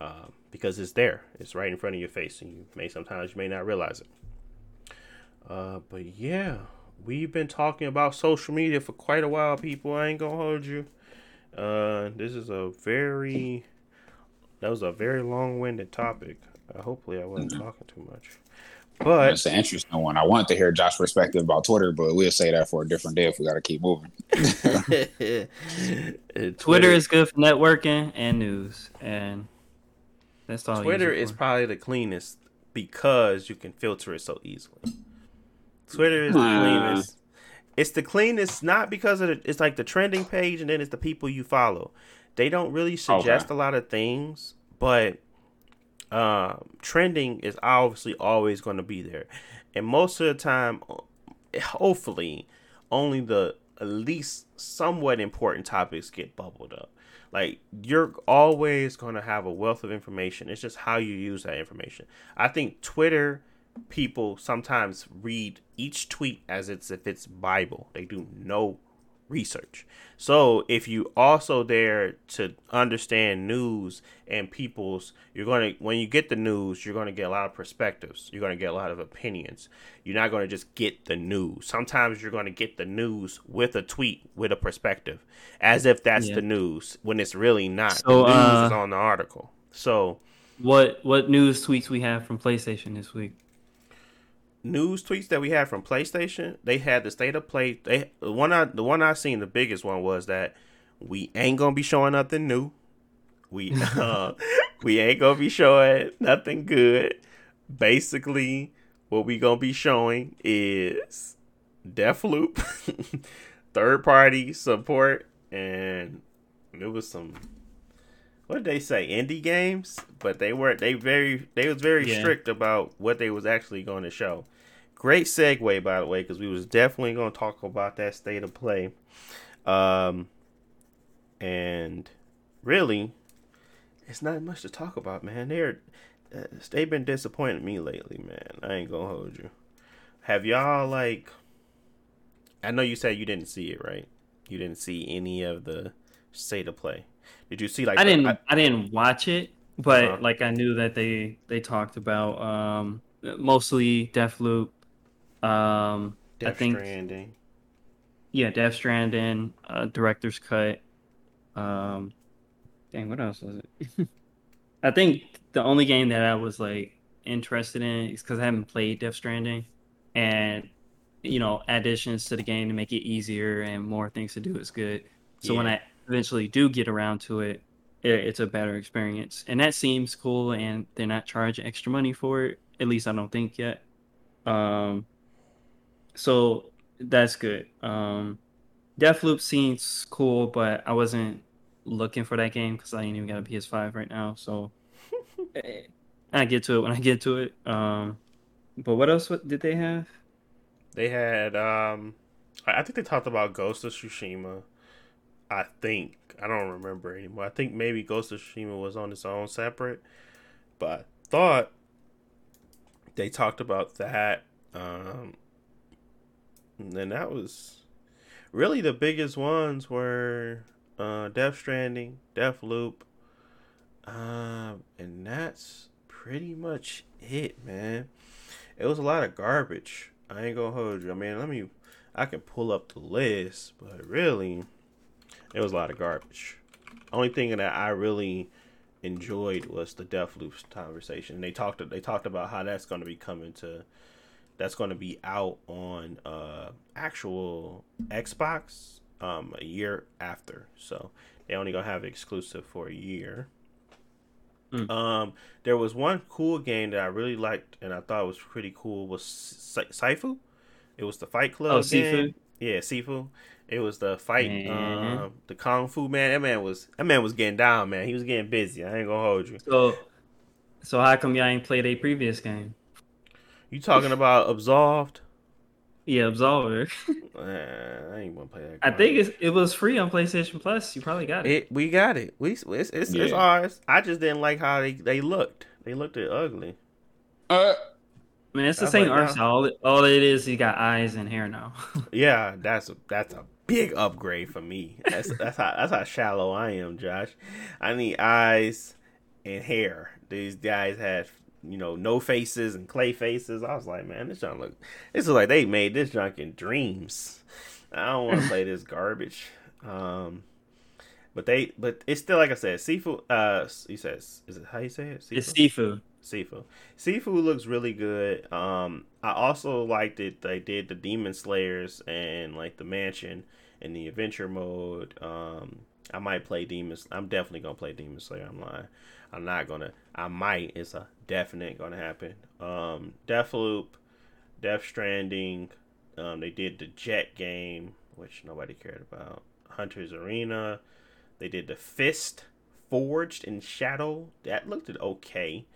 uh, because it's there. It's right in front of your face, and you may sometimes you may not realize it. Uh, but yeah, we've been talking about social media for quite a while, people. I ain't gonna hold you. Uh, this is a very that was a very long-winded topic. Uh, hopefully, I wasn't talking too much. But it's an interesting one. I wanted to hear Josh's perspective about Twitter, but we'll say that for a different day if we got to keep moving. Twitter is good for networking and news, and that's all. Twitter is probably the cleanest because you can filter it so easily. Twitter is the cleanest. It's the cleanest not because of the, it's like the trending page and then it's the people you follow. They don't really suggest okay. a lot of things, but uh, trending is obviously always going to be there, and most of the time, hopefully, only the at least somewhat important topics get bubbled up. Like you're always going to have a wealth of information. It's just how you use that information. I think Twitter people sometimes read each tweet as it's if it's Bible. They do no research. So if you also there to understand news and people's, you're going to when you get the news, you're going to get a lot of perspectives. You're going to get a lot of opinions. You're not going to just get the news. Sometimes you're going to get the news with a tweet with a perspective, as if that's yeah. the news when it's really not. So, the news uh, is on the article. So what what news tweets we have from PlayStation this week? News tweets that we had from PlayStation, they had the state of play. They the one I the one I seen the biggest one was that we ain't gonna be showing nothing new. We uh, we ain't gonna be showing nothing good. Basically, what we gonna be showing is Deathloop, third party support, and it was some what did they say? Indie games? But they weren't they very they was very yeah. strict about what they was actually going to show. Great segue by the way because we was definitely going to talk about that state of play. Um and really it's not much to talk about man. They're uh, they've been disappointing me lately man. I ain't gonna hold you. Have y'all like i know you said you didn't see it right? You didn't see any of the state of play did you see like I didn't I, I, didn't watch it. but Uh-huh. like I knew that they they talked about um mostly Deathloop. Um, I Death think Stranding. yeah, Death Stranding, uh, director's cut. Um, dang, what else was it? I think the only game that I was like interested in is because I haven't played Death Stranding, and you know, additions to the game to make it easier and more things to do is good. So when I eventually do get around to it, it, it's a better experience, and that seems cool. And they're not charging extra money for it. At least I don't think yet. Um, so that's good. Um, Deathloop seems cool, but I wasn't looking for that game because I ain't even got a PS5 right now. So eh, I get to it when I get to it. Um, but what else did they have? They had um I I think they talked about Ghost of Tsushima. I think I don't remember anymore. I think maybe Ghost of Tsushima was on its own separate. But I thought they talked about that. Um and then that was really the biggest ones were uh Death Stranding, Death Loop. Um and that's pretty much it, man. It was a lot of garbage. I ain't gonna hold you. I mean, let me. I can pull up the list, but really, it was a lot of garbage. Only thing that I really enjoyed was the Deathloop conversation. They talked. They talked about how that's going to be coming to. That's going to be out on uh actual Xbox um a year after. So they only gonna have exclusive for a year. Mm. Um, there was one cool game that I really liked and I thought was pretty cool was Sifu. It was the Fight Club. Oh, game. Yeah, Sifu. It was the fight, Mhm. um, the kung fu man. That man was that man was getting down, man. He was getting busy. I ain't gonna hold you. So, so how come y'all ain't played a previous game? You talking about Absolved? Yeah, Absolver. Uh, I ain't gonna play that. I think it's, it was free on PlayStation Plus. You probably got it. it. We got it. We it's it's, it's ours. I just didn't like how they they looked. They looked it ugly. Uh, I mean, it's the That's same like art style. All all it is, he got eyes and hair now. Yeah, that's a that's a big upgrade for me. That's that's how that's how shallow I am, Josh. I need eyes and hair. These guys had you know no faces and clay faces. I was like, man, this junk look. This is like they made this junk in dreams. I don't want to play this garbage. Um, but they but it's still like I said, seafood. Uh, he says, is it how you say it? it's Seafood? Sifu. Seafood looks really good. Um, I also liked it. They did the Demon Slayers and like the Mansion in the adventure mode. Um, I might play Demons. I'm definitely gonna play Demon Slayer. I'm lying. I'm not gonna. I might. It's a definite gonna happen. Um, Deathloop, Death Stranding. Um, they did the Jet game, which nobody cared about. Hunter's Arena. They did the Fist Forged in Shadow. That looked okay.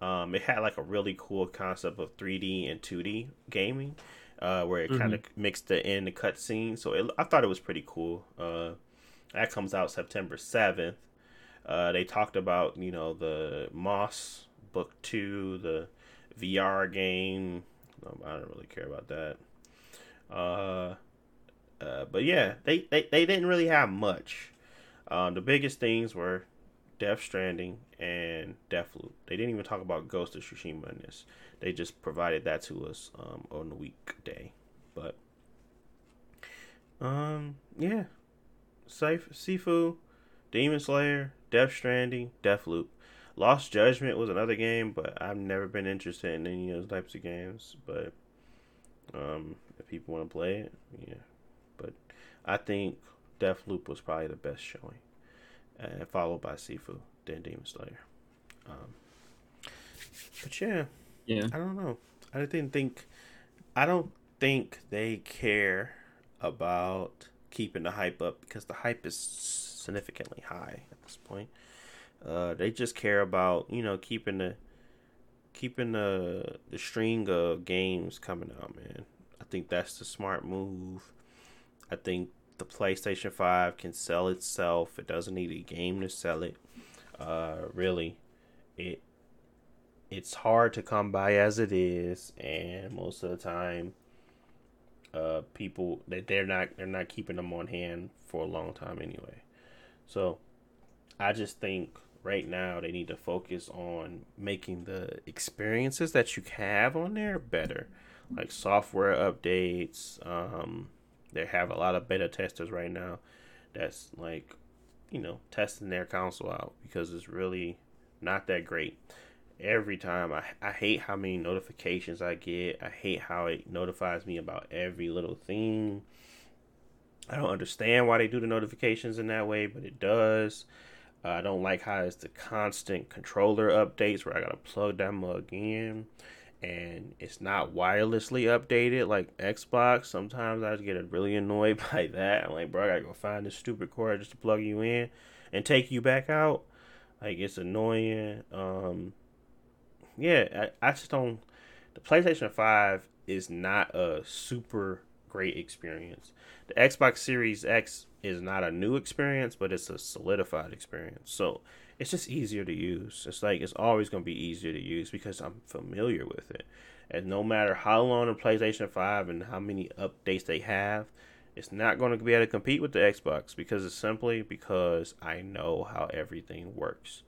Um, it had like a really cool concept of 3D and 2D gaming, uh, where it kind of mixed the in the cutscene. So it, I thought it was pretty cool. Uh, that comes out September 7th. Uh, they talked about you know the Moss Book Two, the VR game. Um, I don't really care about that. Uh, uh, but yeah, they, they, they didn't really have much. Um, the biggest things were Death Stranding and Deathloop. They didn't even talk about Ghost of Tsushima in this. They just provided that to us um, on the weekday. But um, yeah, Sif- Sifu, Demon Slayer, Death Stranding, Deathloop. Lost Judgment was another game, but I've never been interested in any of those types of games. But um, if people want to play it, yeah. But I think Deathloop was probably the best showing, and followed by Sifu, then Demon Slayer. Um, but yeah, Yeah. I don't know. I didn't think. I don't think they care about keeping the hype up because the hype is significantly high at this point. Uh, they just care about you know keeping the keeping the the string of games coming out, man. I think that's the smart move. I think the PlayStation Five can sell itself. It doesn't need a game to sell it. Uh, really, it it's hard to come by as it is, and most of the time, uh, people they they're not they're not keeping them on hand for a long time anyway. So, I just think right now they need to focus on making the experiences that you have on there better, like software updates. Um, they have a lot of beta testers right now that's like, you know, testing their console out because it's really not that great. Every time I, I hate how many notifications I get. I hate how it notifies me about every little thing. I don't understand why they do the notifications in that way, but it does. Uh, I don't like how it's the constant controller updates where I gotta plug that mug in and it's not wirelessly updated like Xbox. Sometimes I get really annoyed by that. I'm like, bro, I gotta go find this stupid cord just to plug you in and take you back out. Like it's annoying. Um, yeah, I, I just don't. The PlayStation Five is not a super great experience. The Xbox Series X is not a new experience, but it's a solidified experience. So it's just easier to use. It's like it's always going to be easier to use because I'm familiar with it. And no matter how long the PlayStation 5 and how many updates they have, it's not going to be able to compete with the Xbox because it's simply because I know how everything works.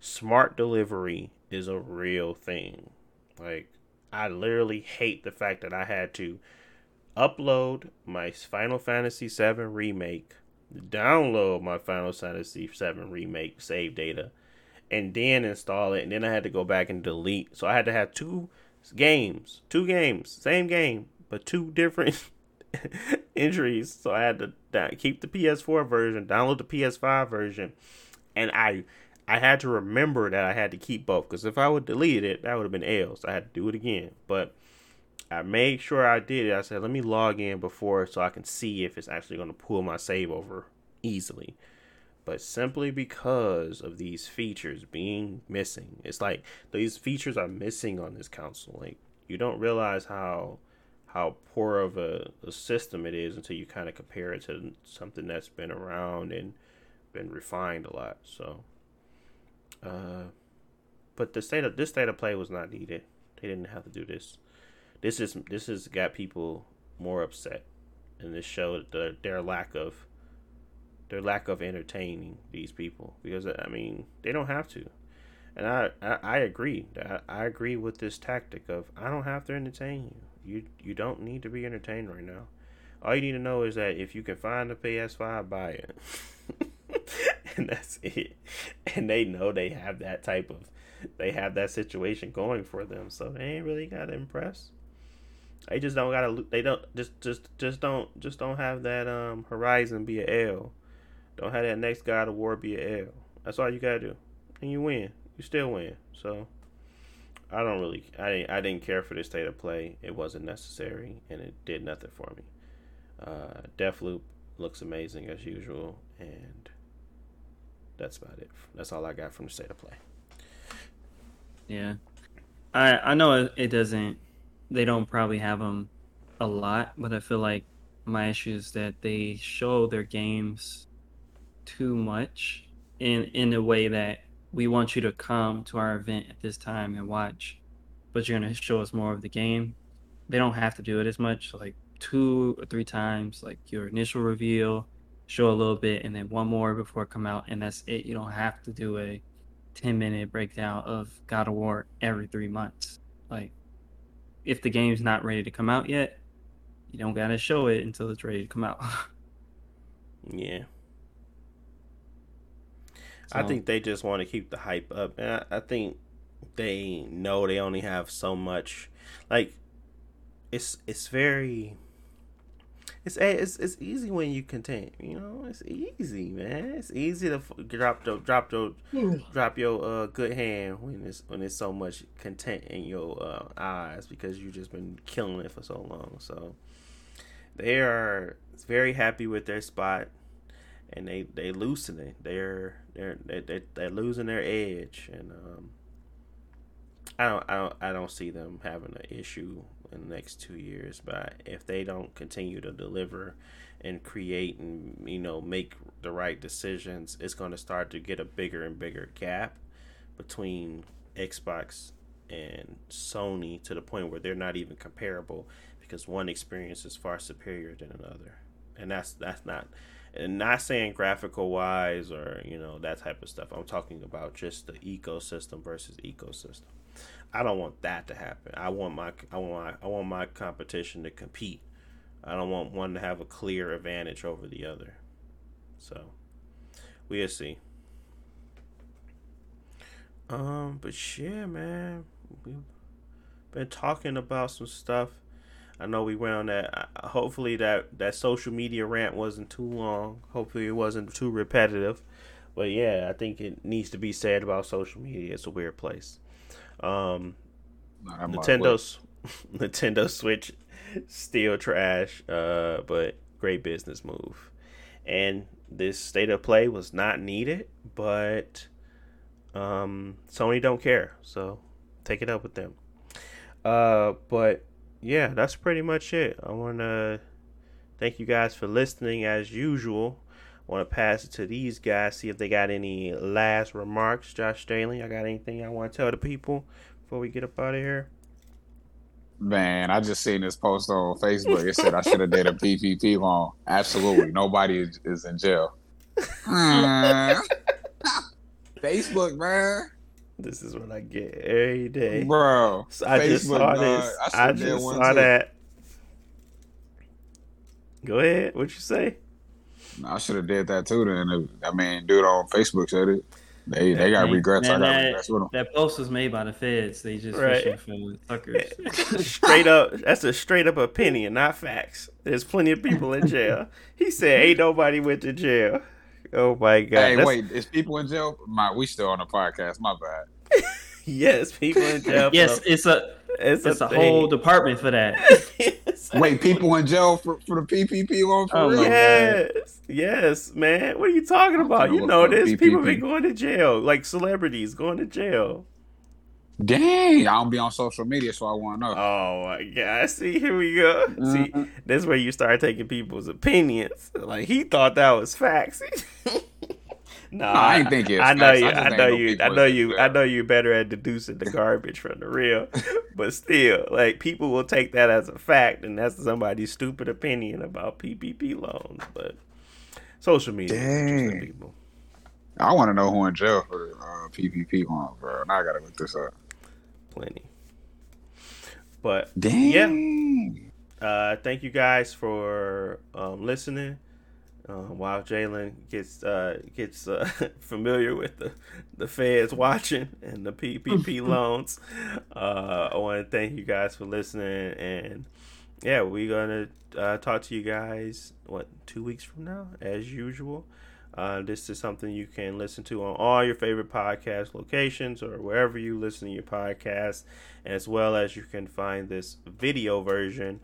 Smart delivery is a real thing. Like I literally hate the fact that I had to upload my Final Fantasy VII remake download my Final Fantasy VII remake save data, and then install it. And then I had to go back and delete. So I had to have two games, two games, same game, but two different entries. So I had to keep the PS4 version, download the PS5 version, and I. I had to remember that I had to keep both because if I would delete it, that would have been L. So I had to do it again. But I made sure I did it. I said, let me log in before so I can see if it's actually going to pull my save over easily. But simply because of these features being missing, it's like these features are missing on this console. Like you don't realize how how poor of a, a system it is until you kind of compare it to something that's been around and been refined a lot. So, uh, but the state of this state of play was not needed. They didn't have to do this this is this has got people more upset, and this showed the, their lack of their lack of entertaining these people because I mean they don't have to, and I I, I agree I, I agree with this tactic of I don't have to entertain you. You you don't need to be entertained right now. All you need to know is that if you can find a PS5, buy it. and that's it. And they know they have that type of they have that situation going for them, so they ain't really got to impress. They just don't gotta. They don't just just just don't just don't have that um horizon be a L. Don't have that next God of War be a L. That's all you gotta do, and you win. You still win. So I don't really. I didn't. I didn't care for this state of play. It wasn't necessary, and it did nothing for me. Uh, Deathloop looks amazing as usual, and that's about it. That's all I got from the state of play. Yeah, I I know it doesn't they don't probably have them a lot, but I feel like my issue is that they show their games too much in in a way that we want you to come to our event at this time and watch, but you're gonna show us more of the game. They don't have to do it as much, like two or three times, like your initial reveal, show a little bit, and then one more before it come out, and that's it. You don't have to do a ten minute breakdown of God of War every three months. Like if the game's not ready to come out yet, you don't gotta show it until it's ready to come out. yeah. So, I think they just want to keep the hype up, and I, I think they know they only have so much. Like, it's it's very it's it's it's easy when you content. You know, it's easy, man. It's easy to drop the drop the drop your uh, good hand when it's when it's so much content in your uh, eyes because you've just been killing it for so long. So they are very happy with their spot, and they they loosen it. They're they're they they're losing their edge, and um, I don't I don't I don't see them having an issue in the next two years. But if they don't continue to deliver and create and you know make the right decisions, it's going to start to get a bigger and bigger gap between Xbox and Sony to the point where they're not even comparable because one experience is far superior than another, and that's that's not and not saying graphical wise or you know that type of stuff. I'm talking about just the ecosystem versus ecosystem. I don't want that to happen. I want my I want my, I want my competition to compete. I don't want one to have a clear advantage over the other. So we'll see. Um, but yeah, man, we've been talking about some stuff. I know we went on that. Hopefully that that social media rant wasn't too long. Hopefully it wasn't too repetitive. But yeah, I think it needs to be said about social media. It's a weird place. Um, Nah, Nintendo's Nintendo Switch still trash, uh, but great business move. And this state of play was not needed, but um, Sony don't care, so take it up with them. Uh, but yeah, that's pretty much it. I want to thank you guys for listening as usual. I want to pass it to these guys, see if they got any last remarks. Josh Staley, I got anything I want to tell the people before we get up out of here? Man, I just seen this post on Facebook. It said I should have did a PPP loan. Absolutely, nobody is, in jail. Hmm. Facebook, man, This is what I get every day. bro. So I just saw dog. this. I I, just saw too. that. Go ahead. What you say? I should have did that too. Then I mean, dude on Facebook said it. They they got Man, regrets. I got that, regrets with them. that post was made by the feds. They just Right. fishing for suckers. straight up. That's a straight up opinion, not facts. There's plenty of people in jail. He said, "Ain't nobody went to jail." Oh my god. Hey, That's- wait, is people in jail? My, we still on the podcast. My bad. Yes, people in jail. yes, it's a it's, it's a thing. whole department for that. Wait, people in jail for, for the PPP loan for Oh, real? my Yes, yes, man. What are you talking about? You know up this. People been going to jail, like celebrities going to jail. Dang, I don't be on social media, so I want to know. Oh my god! See, here we go. See, Mhm. that's where you start taking people's opinions. Like he thought that was facts. no, I ain't think it's I know you. I I know you. I know you. I know you better at deducing the garbage from the real. but still, like people will take that as a fact, and that's somebody's stupid opinion about PPP loans. But social media, Dang. people. I want to know who in jail for uh, PPP loan, bro. Now I gotta look this up. Plenty. But Dang. uh, thank you guys for um, listening. Um, while Jalen gets uh, gets uh, familiar with the the feds watching and the PPP loans, uh, I want to thank you guys for listening. And yeah, we're gonna uh, talk to you guys what two weeks from now, as usual. Uh, this is something you can listen to on all your favorite podcast locations or wherever you listen to your podcast, as well as you can find this video version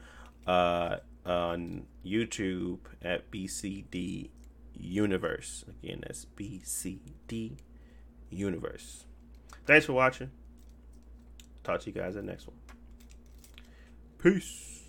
uh, on YouTube at BCD Universe. Again, that's BCD Universe. Thanks for watching. Talk to you guys in the next one. Peace.